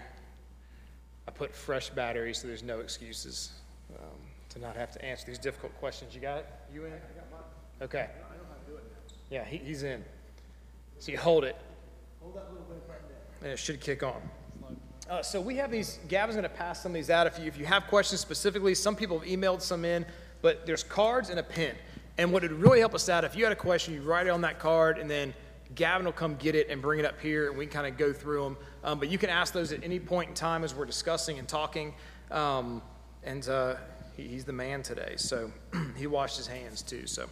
I put fresh batteries, so there's no excuses um, to not have to answer these difficult questions. You got it? You in? I got mine. Okay. Yeah, he, he's in. So you hold it. Hold that little bit button there. And it should kick on. Uh, so we have these. Gavin's going to pass some of these out. If you if you have questions specifically, some people have emailed some in, but there's cards and a pen. And what would really help us out if you had a question, you write it on that card, and then Gavin will come get it and bring it up here, and we can kind of go through them. Um, but you can ask those at any point in time as we're discussing and talking. Um, and uh, he, he's the man today, so *clears throat* he washed his hands too. So.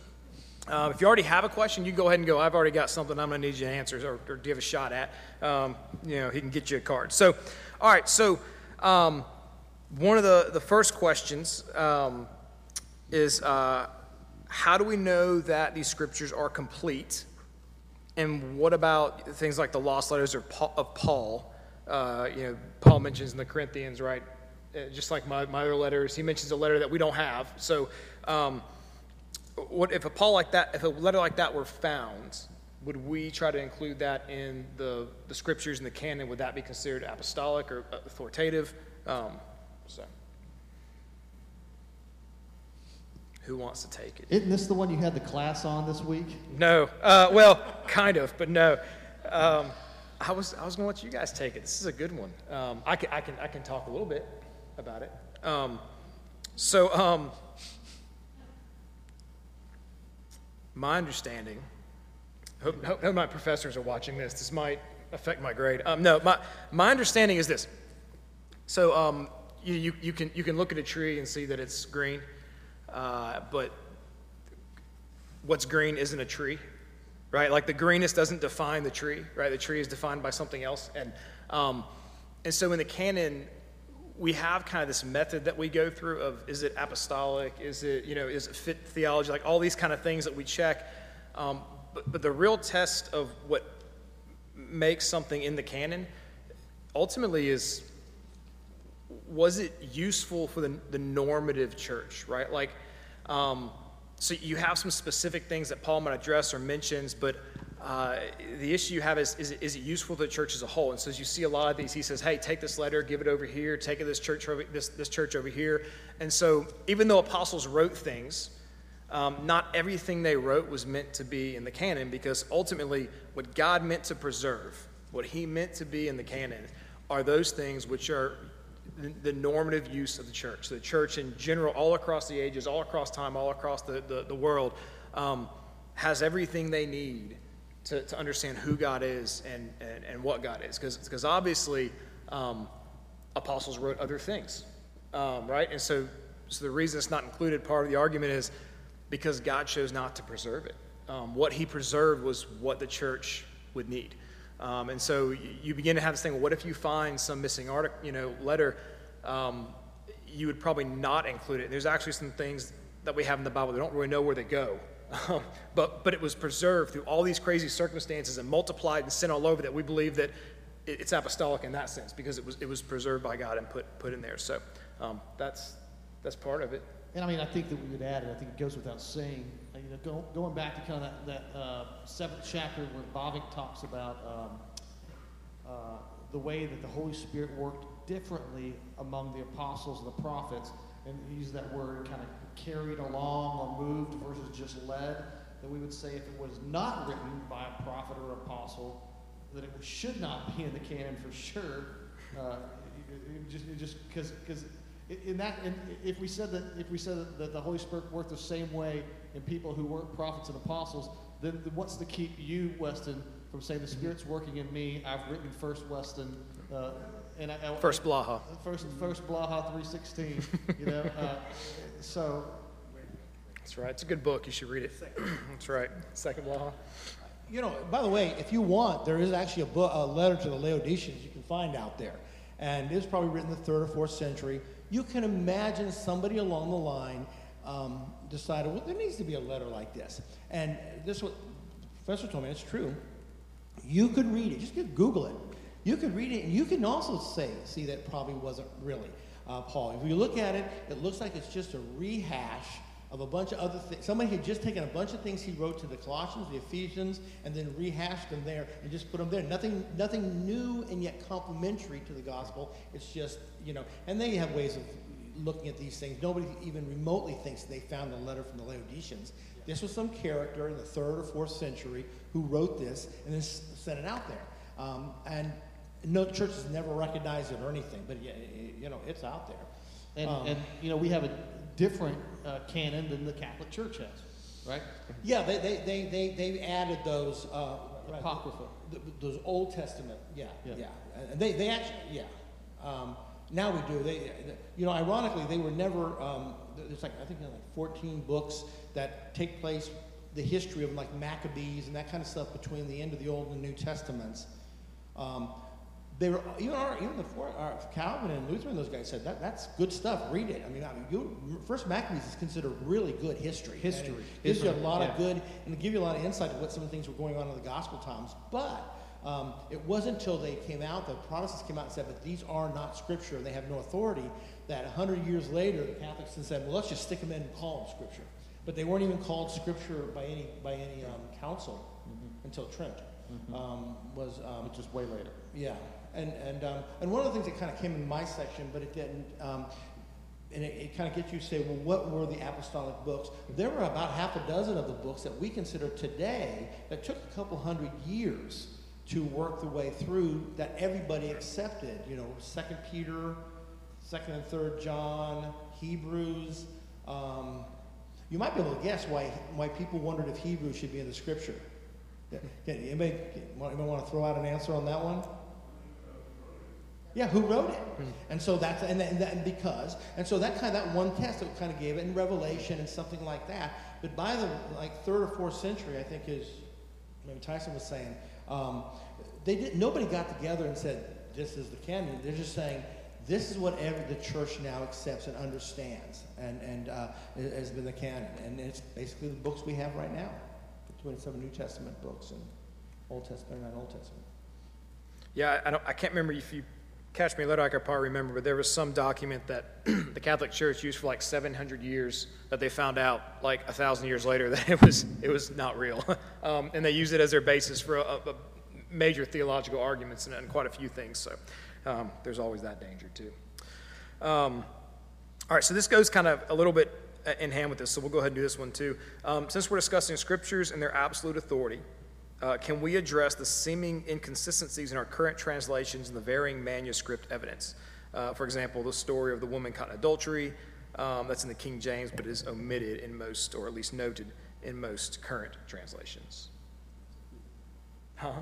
Um, if you already have a question, you go ahead and go. I've already got something I'm going to need you to answer or, or give a shot at. Um, you know, he can get you a card. So, all right. So, um, one of the, the first questions um, is uh, how do we know that these scriptures are complete? And what about things like the lost letters of Paul? Of Paul? Uh, you know, Paul mentions in the Corinthians, right? Uh, just like my, my other letters, he mentions a letter that we don't have. So, um, what if a Paul like that, if a letter like that were found, would we try to include that in the, the scriptures and the canon? Would that be considered apostolic or authoritative? Um, so, who wants to take it? Isn't this the one you had the class on this week? No. Uh, well, kind of, but no. Um, I was I was going to let you guys take it. This is a good one. Um, I can I can I can talk a little bit about it. Um, so um, my understanding, hope, hope, hope my professors are watching this. This might affect my grade. Um, no, my, my understanding is this. So um, you, you, you, can, you can look at a tree and see that it's green, uh, but what's green isn't a tree, right? Like the greenness doesn't define the tree, right? The tree is defined by something else. And, um, and so in the canon, we have kind of this method that we go through of is it apostolic? Is it you know is it fit theology? Like all these kind of things that we check. Um, but, but the real test of what makes something in the canon ultimately is was it useful for the, the normative church right? Like um, so you have some specific things that paul might address or mentions but uh, the issue you have is, is, is, it useful to the church as a whole? And so as you see a lot of these, he says, hey, take this letter, give it over here, take it this church over, this, this church over here. And so even though apostles wrote things, um, not everything they wrote was meant to be in the canon because ultimately what God meant to preserve, what he meant to be in the canon, are those things which are the, the normative use of the church. The church in general, all across the ages, all across time, all across the, the, the world, um, has everything they need to, to understand who God is and, and, and what God is. Because obviously, um, apostles wrote other things, um, right? And so, so the reason it's not included, part of the argument is because God chose not to preserve it. Um, what he preserved was what the church would need. Um, and so you, begin to have this thing, well, what if you find some missing article, you know, letter, um, you would probably not include it. And There's actually some things that we have in the Bible that don't really know where they go. Um, but, but it was preserved through all these crazy circumstances and multiplied and sent all over that we believe that it, it's apostolic in that sense because it was, it was preserved by God and put, put in there. So um, that's, that's part of it. And I mean, I think that we would add it. I think it goes without saying. uh, You know, go, going back to kind of that, that uh, seventh chapter where Bavinck talks about um, uh, the way that the Holy Spirit worked differently among the apostles and the prophets, and he used that word kind of carried along or moved versus just led. That we would say if it was not written by a prophet or apostle, that it should not be in the canon for sure. Uh, just, because because in that, in, if we said that if we said that, the Holy Spirit worked the same way in people who weren't prophets and apostles, then, then what's to keep you, Weston, from saying the Spirit's working in me? I've written First Weston, uh, and I, I, First Blaha. First, first Blaha three sixteen. You know, uh, so That's right. It's a good book. You should read it. That's right. Second Blaha. You know, by the way, if you want, there is actually a, book, a letter to the Laodiceans you can find out there. And it was probably written in the third or fourth century. You can imagine somebody along the line um, decided, well, there needs to be a letter like this. And this the professor told me, it's true. You could read it, just get, Google it. You can read it, and you can also say, see, that probably wasn't really uh, Paul. If you look at it, it looks like it's just a rehash of a bunch of other things. Somebody had just taken a bunch of things he wrote to the Colossians, the Ephesians, and then rehashed them there and just put them there. Nothing, nothing new and yet complementary to the gospel. It's just, you know, and they have ways of looking at these things. Nobody even remotely thinks they found a letter from the Laodiceans. This was some character in the third or fourth century who wrote this and then sent it out there. Um, and no church has never recognized it or anything, but yeah, you know, it's out there. and Um, and you know we have a different uh, canon than the Catholic Church has, right? Yeah, they, they, they, they, they added those, uh, Apocrypha. th- Those Old Testament, yeah, Yeah. yeah. And they, they actually, yeah. Um, now we do. They, you know, ironically, they were never, um, there's like, I think like 14 books that take place, the history of like Maccabees and that kind of stuff between the end of the Old and New Testaments. Um, they were even our even the four, our Calvin and Luther and those guys said that that's good stuff. Read it. I mean, I mean you, First Maccabees is considered really good history. History. And gives you a lot yeah. of good and give you a lot of insight to what some of the things were going on in the gospel times. But um, it wasn't until they came out, the Protestants came out and said, "But these are not scripture; they have no authority." That hundred years later, the Catholics then said, "Well, let's just stick them in and call them scripture." But they weren't even called scripture by any by any um, council until Trent um, was um, Which is way later. yeah, and and um, and one of the things that kind of came in my section, but it didn't, um, and it, it kind of gets you to say, well, what were the apostolic books? There were about half a dozen of the books that we consider today that took a couple hundred years to work the way through that everybody accepted. You know, Second Peter, Second and Third John, Hebrews. Um, you might be able to guess why why people wondered if Hebrews should be in the Scripture. Anybody, anybody want to throw out an answer on that one? Yeah, who wrote it? And so that's and, and, and because and so that kind of that one test that kind of gave it in Revelation and something like that. But by the like third or fourth century, I think is maybe Tyson was saying um, they did nobody got together and said this is the canon. They're just saying this is what every the church now accepts and understands and and uh, has been the canon. And it's basically the books we have right now, the 27 New Testament books and Old Testament and Old Testament. Yeah, I, don't, I can't remember if you catch me later, I could probably remember, but there was some document that *clears throat* the Catholic Church used for like 700 years that they found out like a thousand years later *laughs* that it was it was not real, *laughs* um, and they use it as their basis for a, a major theological arguments and, and quite a few things. So um, there's always that danger too. Um, all right, so this goes kind of a little bit in hand with this, so we'll go ahead and do this one too. Um, since we're discussing scriptures and their absolute authority, uh, can we address the seeming inconsistencies in our current translations and the varying manuscript evidence? Uh, for example, the story of the woman caught in adultery, um, that's in the King James, but is omitted in most, or at least noted in most current translations. Huh?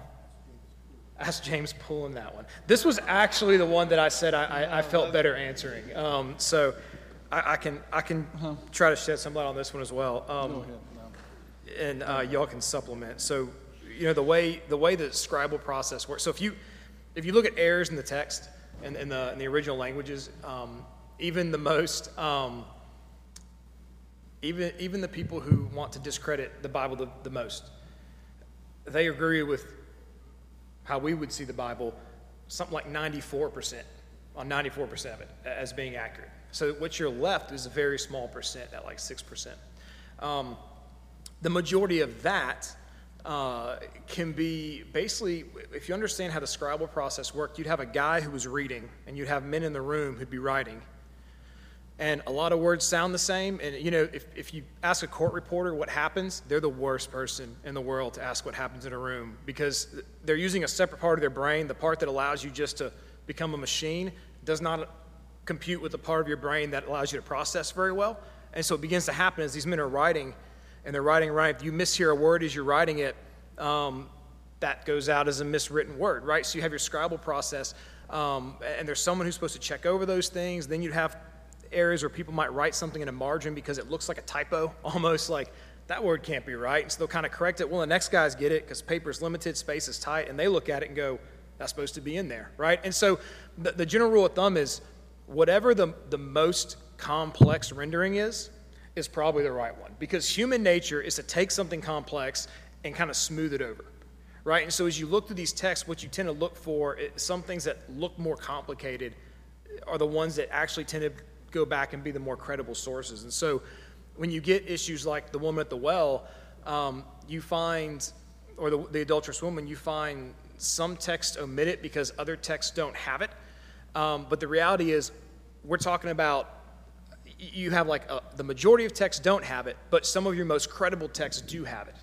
Ask James Poole in that one. This was actually the one that I said I, I, I felt better answering. Um, so I, I can I can try to shed some light on this one as well. Um, and uh, y'all can supplement. So, you know, the way the way the scribal process works. So if you if you look at errors in the text and in, the in the original languages, um, even the most um, even even the people who want to discredit the Bible the, the most, they agree with how we would see the Bible. Something like ninety four percent on 94% of it as being accurate. So what you're left is a very small percent at like 6%. Um, the majority of that uh, can be basically, if you understand how the scribal process worked, you'd have a guy who was reading, and you'd have men in the room who'd be writing. And a lot of words sound the same. And, you know, if, if you ask a court reporter what happens, they're the worst person in the world to ask what happens in a room because they're using a separate part of their brain. The part that allows you just to become a machine does not compute with the part of your brain that allows you to process very well. And so it begins to happen as these men are writing and they're writing right. If you mishear a word as you're writing it, um, that goes out as a miswritten word, right? So you have your scribal process, um, and there's someone who's supposed to check over those things. Then you'd have areas where people might write something in a margin because it looks like a typo, *laughs* almost like that word can't be right. And so they'll kind of correct it. Well, the next guys get it because paper's limited, space is tight, and they look at it and go, that's supposed to be in there, right? And so the, the general rule of thumb is whatever the, the most complex rendering is, is probably the right one. Because human nature is to take something complex and kind of smooth it over right? And so as you look through these texts what you tend to look for some things that look more complicated are the ones that actually tend to go back and be the more credible sources. And so when you get issues like the woman at the well um, you find or the, the adulterous woman you find some texts omit it because other texts don't have it. Um, but the reality is we're talking about you have like a, the majority of texts don't have it, but some of your most credible texts do have it,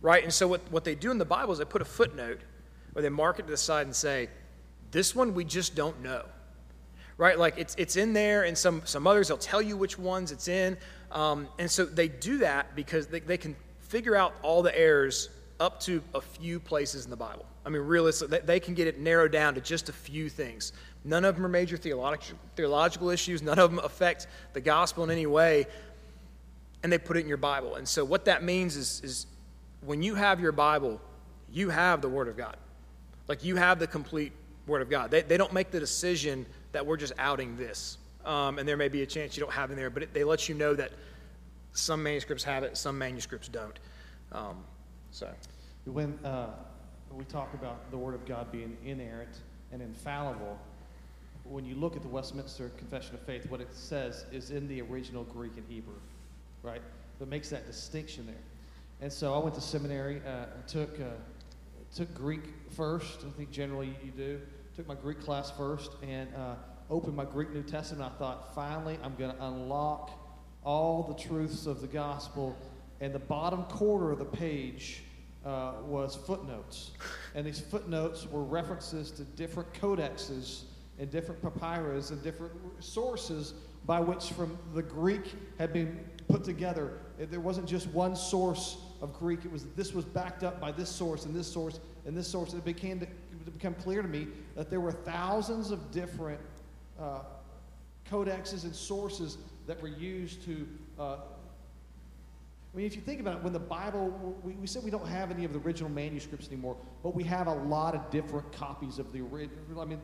right? And so what, what they do in the Bible is they put a footnote or they mark it to the side and say, this one we just don't know, right? Like it's, it's in there, and some, some others they'll tell you which ones it's in. Um, and so they do that because they, they can figure out all the errors up to a few places in the Bible. I mean, realistically, they, they can get it narrowed down to just a few things. None of them are major theological, issues. None of them affect the gospel in any way. And they put it in your Bible. And so, what that means is, is when you have your Bible, you have the Word of God. Like, you have the complete Word of God. They, they don't make the decision that we're just outing this. Um, and there may be a chance you don't have in there, but it, they let you know that some manuscripts have it, some manuscripts don't. Um, so. When uh, we talk about the Word of God being inerrant and infallible, when you look at the Westminster Confession of Faith, what it says is in the original Greek and Hebrew, right? That makes that distinction there. And so I went to seminary, uh, took, uh, took Greek first. I think generally you do. Took my Greek class first and uh, opened my Greek New Testament. I thought, finally, I'm going to unlock all the truths of the gospel. And the bottom quarter of the page uh, was footnotes. And these footnotes were references to different codexes and different papyrus and different sources by which from the Greek had been put together. There wasn't just one source of Greek. It was this was backed up by this source and this source and this source. It became to, it became clear to me that there were thousands of different uh, codexes and sources that were used to uh, I mean, if you think about it, when the Bible, we, we said we don't have any of the original manuscripts anymore, but we have a lot of different copies of the original. I mean,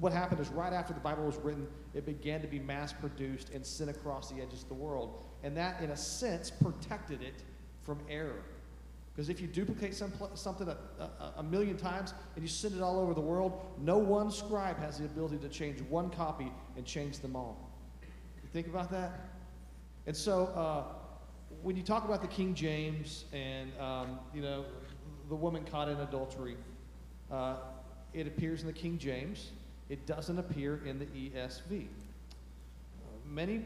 what happened is right after the Bible was written, it began to be mass produced and sent across the edges of the world. And that, in a sense, protected it from error. Because if you duplicate some, something a, a, a, million times and you send it all over the world, no one scribe has the ability to change one copy and change them all. You think about that? And so, uh, when you talk about the King James and um, you know the woman caught in adultery, uh, it appears in the King James. It doesn't appear in the ESV. Many,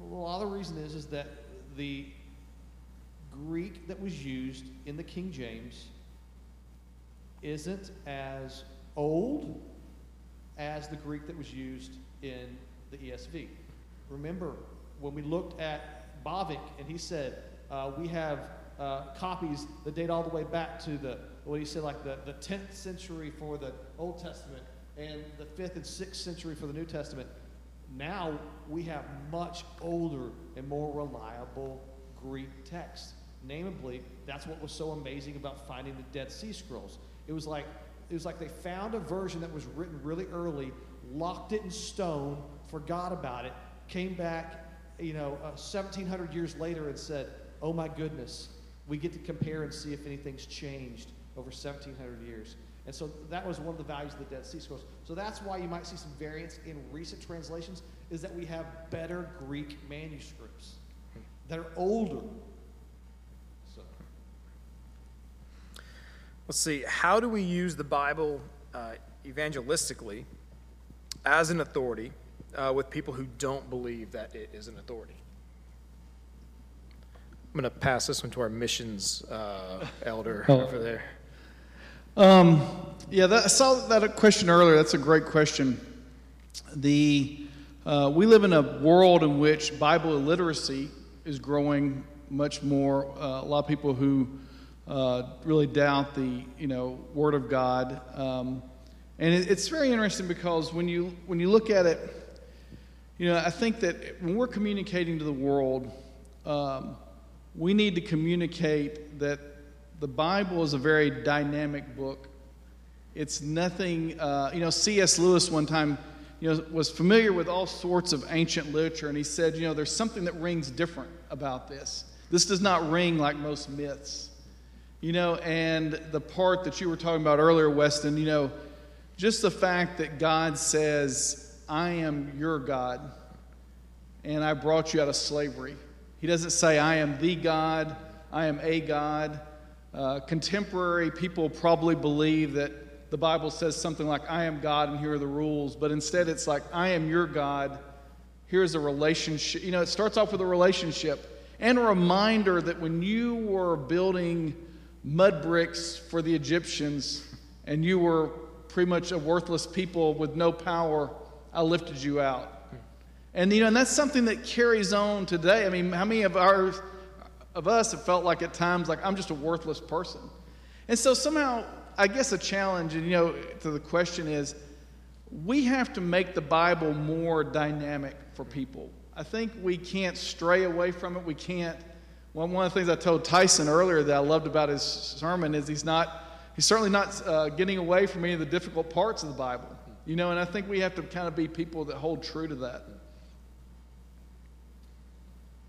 a lot of the reason is is that the Greek that was used in the King James isn't as old as the Greek that was used in the ESV. Remember, when we looked at Bavinck, and he said, uh, we have uh, copies that date all the way back to the, what he said, like the, the 10th century for the Old Testament and the 5th and 6th century for the New Testament. Now we have much older and more reliable Greek texts. Namely, that's what was so amazing about finding the Dead Sea Scrolls. It was like it was like they found a version that was written really early, locked it in stone, forgot about it, came back you know, uh, 1,700 years later and said, oh my goodness, we get to compare and see if anything's changed over 1,700 years. And so that was one of the values of the Dead Sea Scrolls. So that's why you might see some variance in recent translations, is that we have better Greek manuscripts that are older. So. Let's see. How do we use the Bible uh, evangelistically as an authority uh, with people who don't believe that it is an authority? I'm going to pass this one to our missions uh, elder *laughs* Oh. over there. Um, yeah, that, I saw that question earlier. That's a great question. The uh, we live in a world in which Bible illiteracy is growing much more. Uh, a lot of people who uh, really doubt the you know Word of God, um, and it, it's very interesting because when you when you look at it, you know I think that when we're communicating to the world, um, we need to communicate that the Bible is a very dynamic book. It's nothing, uh, you know, C.S. Lewis one time, you know, was familiar with all sorts of ancient literature, and he said, you know, there's something that rings different about this. This does not ring like most myths. You know, and the part that you were talking about earlier, Weston, you know, just the fact that God says, I am your God, and I brought you out of slavery. He doesn't say, I am the God, I am a God. Uh, contemporary people probably believe that the Bible says something like, I am God and here are the rules, but instead it's like, I am your God, here's a relationship. You know, it starts off with a relationship and a reminder that when you were building mud bricks for the Egyptians and you were pretty much a worthless people with no power, I lifted you out. And you know, and that's something that carries on today. I mean, how many of our of us have felt like at times like I'm just a worthless person? And so somehow, I guess a challenge, and you know, to the question is, we have to make the Bible more dynamic for people. I think we can't stray away from it. We can't. One of the things I told Tyson earlier that I loved about his sermon is he's not, he's certainly not uh, getting away from any of the difficult parts of the Bible. You know, and I think we have to kind of be people that hold true to that.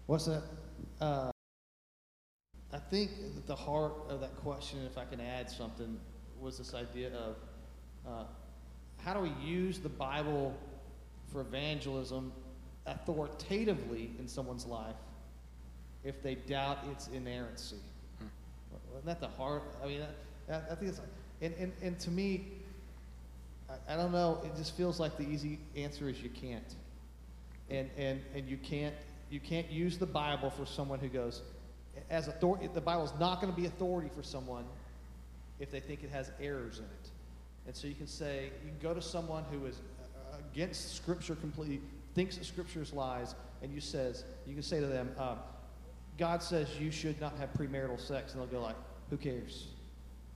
What's that? Uh, think that the heart of that question, if I can add something, was this idea of uh, how do we use the Bible for evangelism authoritatively in someone's life if they doubt its inerrancy? Isn't that the heart? I mean, I, I think it's, and, and, and to me, I, I don't know, it just feels like the easy answer is you can't. And, and, and you can't you can't use the Bible for someone who goes as authority. The Bible is not going to be authority for someone if they think it has errors in it. And so you can say you can go to someone who is uh, against Scripture completely, thinks that Scripture is lies, and you says you can say to them, uh, God says you should not have premarital sex, and they'll go like, Who cares?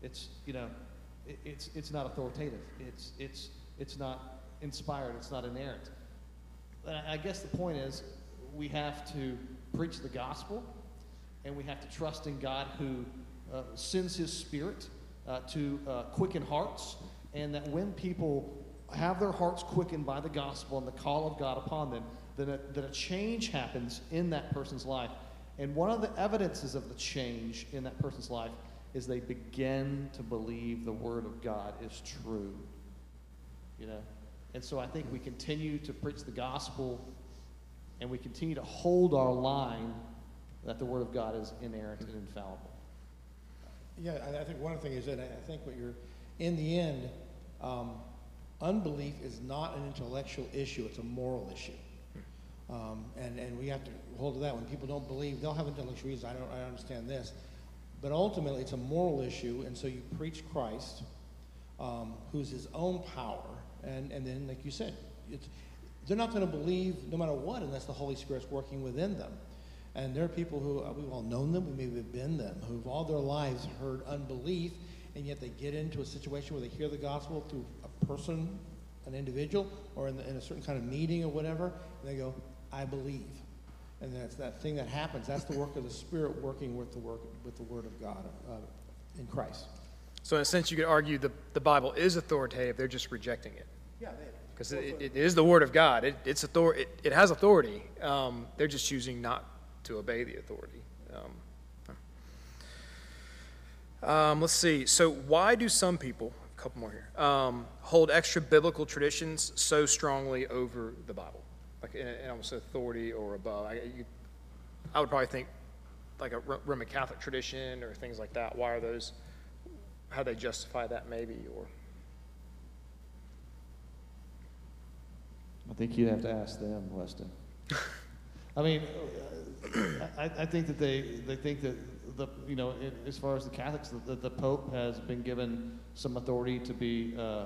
It's you know, it, it's it's not authoritative. It's it's it's not inspired. It's not inerrant. I I guess the point is, we have to preach the gospel, and we have to trust in God who uh, sends His Spirit uh, to uh, quicken hearts, and that when people have their hearts quickened by the gospel and the call of God upon them, then a, that a change happens in that person's life. And one of the evidences of the change in that person's life is they begin to believe the Word of God is true. You know? And so I think we continue to preach the gospel and we continue to hold our line that the Word of God is inerrant and infallible. Yeah, I, think one thing is that I think what you're, in the end, um, unbelief is not an intellectual issue, it's a moral issue. Um, and, and we have to hold to that. When people don't believe, they'll have intellectual reasons. I don't, I understand this. But ultimately, it's a moral issue, and so you preach Christ, um, who's his own power, and, and then, like you said, they're not going to believe no matter what unless the Holy Spirit's working within them. And there are people who, uh, we've all known them, we maybe have been them, who've all their lives heard unbelief, and yet they get into a situation where they hear the gospel through a person, an individual, or in, the, in a certain kind of meeting or whatever, and they go, I believe. And that's that thing that happens. That's the work of the Spirit working with the work with the Word of God uh, in Christ. So, in a sense, you could argue the, the Bible is authoritative, they're just rejecting it. Yeah, Because it, it is the Word of God, it, it's author, it, it has authority. Um, they're just choosing not to obey the authority. Um, um, let's see. So, why do some people a couple more here. Um, hold extra biblical traditions so strongly over the Bible, like in, in almost authority or above. I, you, I would probably think like a Roman Catholic tradition or things like that. Why are those? How they justify that, maybe, or I think you'd have to ask them, Weston. *laughs* I mean, I, I think that they, they think that the, you know, in- as far as the Catholics, the, the Pope has been given some authority to be uh,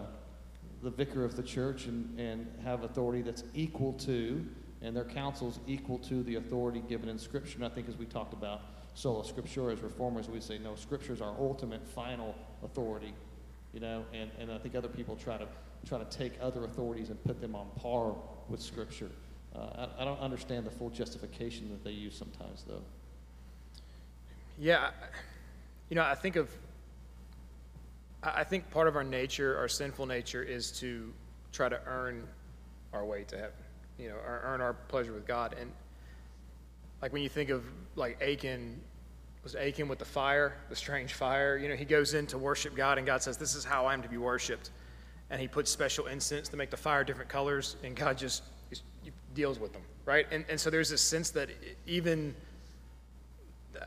the vicar of the church and, and have authority that's equal to, and their council's equal to the authority given in Scripture. And I think as we talked about sola scriptura as reformers, we say, no, Scripture is our ultimate, final authority you know, and, and I think other people try to try to take other authorities and put them on par with Scripture. Uh, I, I don't understand the full justification that they use sometimes, though. Yeah, you know, I think of, I think part of our nature, our sinful nature, is to try to earn our way to heaven, you know, earn our pleasure with God. And like when you think of like Achan, was Achan with the fire, the strange fire, you know, he goes in to worship God and God says, This is how I'm to be worshiped. And he puts special incense to make the fire different colors, and God just just deals with them, right? And, and so there's this sense that even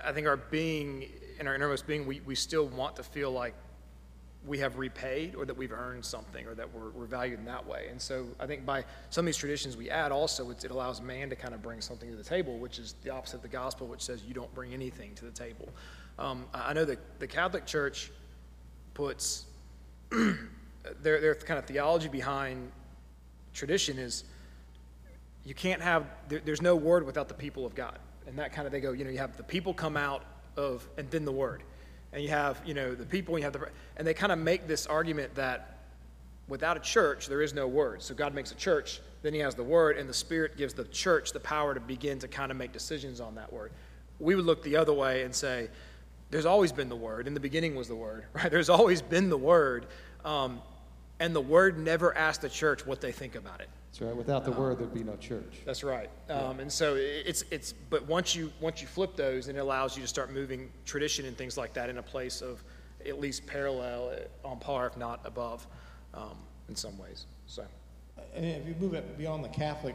I think our being, in our innermost being, we, we still want to feel like we have repaid or that we've earned something or that we're, we're valued in that way. And so I think by some of these traditions we add also, it allows man to kind of bring something to the table, which is the opposite of the gospel, which says you don't bring anything to the table. Um, I I know that the Catholic Church puts *clears throat* their, their kind of theology behind tradition is you can't have there, there's no word without the people of god. And that kind of they go you know you have the people come out of and then the word. And you have you know the people you have the and they kind of make this argument that without a church there is no word. So god makes a church then he has the word and the spirit gives the church the power to begin to kind of make decisions on that word. We would look the other way and say there's always been the word. In the beginning was the word *laughs* right? There's always been the word. Um, and the word never asked the church what they think about it That's right. Without the word, there'd be no church. that's right. Um, and so it's it's but once you once you flip those, and it allows you to start moving tradition and things like that in a place of at least parallel, uh, on par, if not above, um, in some ways. So And if you move it beyond the Catholic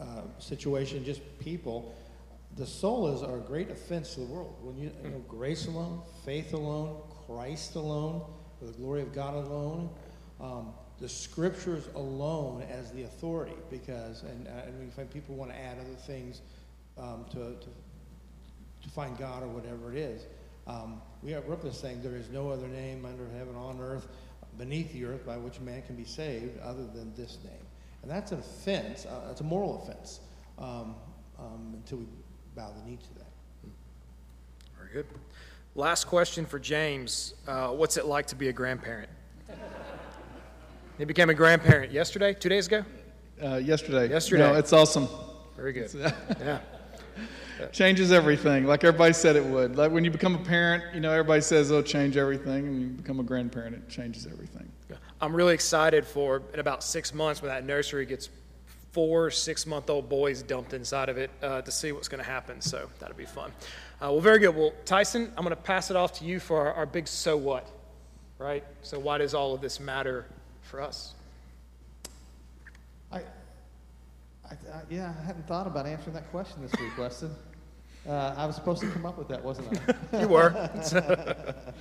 uh, situation, just people, the solas are a great offense to the world. When you, you know, grace alone, faith alone, Christ alone, for the glory of God alone, um, the scriptures alone as the authority, because and uh, and we find people want to add other things um, to, to to find God or whatever it is. Um, we have we're up there saying there is no other name under heaven on earth, beneath the earth, by which man can be saved other than this name. And that's an offense. Uh, it's a moral offense um, um, until we bow the knee to that. very good. Last question for James: uh, What's it like to be a grandparent? *laughs* he became a grandparent yesterday, two days ago. Uh, yesterday. Yesterday. No, it's awesome. Very good. *laughs* Yeah. Changes everything, like everybody said it would. Like when you become a parent, you know, everybody says it'll change everything, and you become a grandparent, it changes everything. I'm really excited for in about six months when that nursery gets four six month old boys dumped inside of it uh, to see what's going to happen. So that'll be fun. Uh, well, very good. Well, Tyson, I'm going to pass it off to you for our, our big so what, right? So, why does all of this matter for us? I, I, I, yeah, I hadn't thought about answering that question this week, Weston. Uh, I was supposed to come up with that, wasn't I? *laughs* You were. *laughs*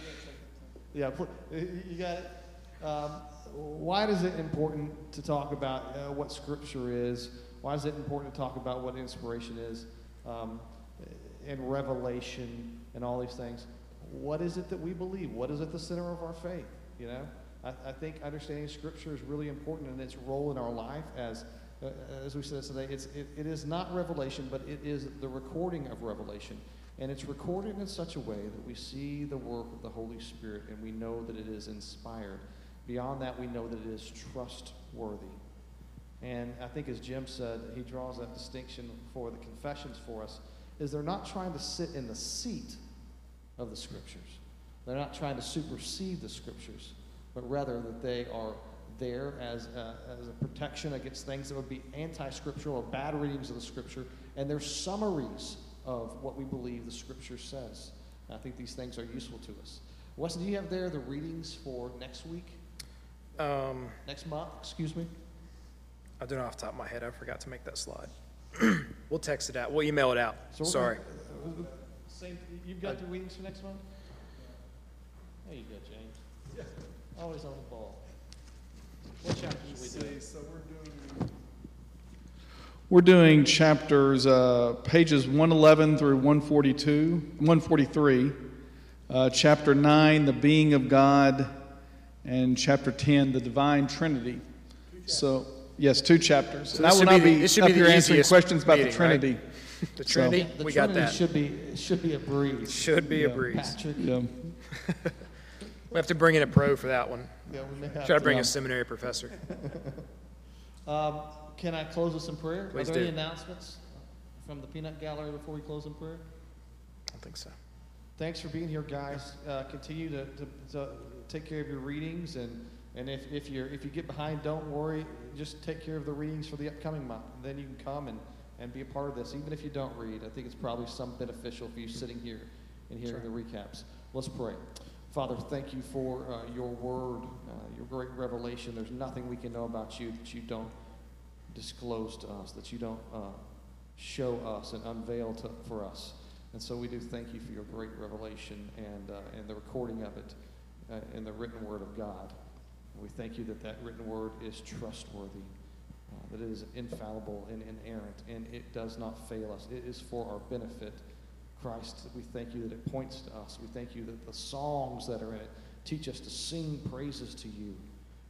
Yeah, you got it. Um, why is it important to talk about uh, what Scripture is? Why is it important to talk about what inspiration is um, and revelation and all these things? What is it that we believe? What is at the center of our faith? You know, I, I think understanding Scripture is really important in its role in our life. As uh, as we said today, it's it, it is not revelation, but it is the recording of revelation. And it's recorded in such a way that we see the work of the Holy Spirit and we know that it is inspired. Beyond that, we know that it is trustworthy. And I think, as Jim said, he draws that distinction for the confessions for us, is they're not trying to sit in the seat of the Scriptures. They're not trying to supersede the Scriptures, but rather that they are there as a, as a protection against things that would be anti-scriptural or bad readings of the Scripture, and they're summaries of what we believe the Scripture says. And I think these things are useful to us. Weston, do you have there the readings for next week, Um, next month, excuse me? I don't know off the top of my head. I forgot to make that slide. *clears throat* we'll text it out. We'll email it out. So Sorry. gonna- Same, you've got the readings for next month? There you go, James. Always on the ball. What chapter should we do? We're doing chapters, uh, pages 111 through 142, 143, uh, chapter 9, the being of God, and chapter 10, the divine Trinity. So, yes, two chapters. So and I will should not be the- be should up be the here answering easiest questions about the meeting, right? Trinity. The Trinity, The we got that. should be, should be a breeze. Should be a breeze. Patrick, Yeah. *laughs* We have to bring in a pro for that one. yeah, we may have Try to bring a seminary professor. *laughs* Um, can I close us in prayer? Please Are there do. any announcements from the peanut gallery before we close in prayer? I don't think so. Thanks for being here, guys. Uh, continue to, to, to take care of your readings, and, and if, if you're if you get behind, don't worry. Just take care of the readings for the upcoming month. And then you can come and, and be a part of this, even if you don't read. I think it's probably some beneficial for you sitting here and hearing the recaps. Let's pray. Father, thank you for uh, your word, uh, your great revelation. There's nothing we can know about you that you don't disclose to us, that you don't uh, show us and unveil to, for us. And so we do thank you for your great revelation and, uh, and the recording of it uh, in the written word of God. We thank you that that written word is trustworthy, uh, that it is infallible and inerrant, and it does not fail us. It is for our benefit. Christ, we thank you that it points to us. We thank you that the songs that are in it teach us to sing praises to you.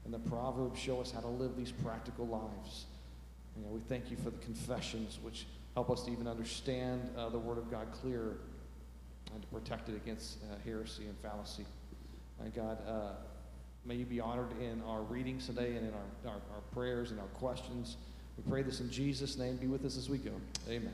And the Proverbs show us how to live these practical lives. You know, we thank you for the confessions, which help us to even understand uh, the Word of God clearer and to protect it against uh, heresy and fallacy. And God, uh, may you be honored in our readings today and in our, our, our prayers and our questions. We pray this in Jesus' name. Be with us as we go. Amen.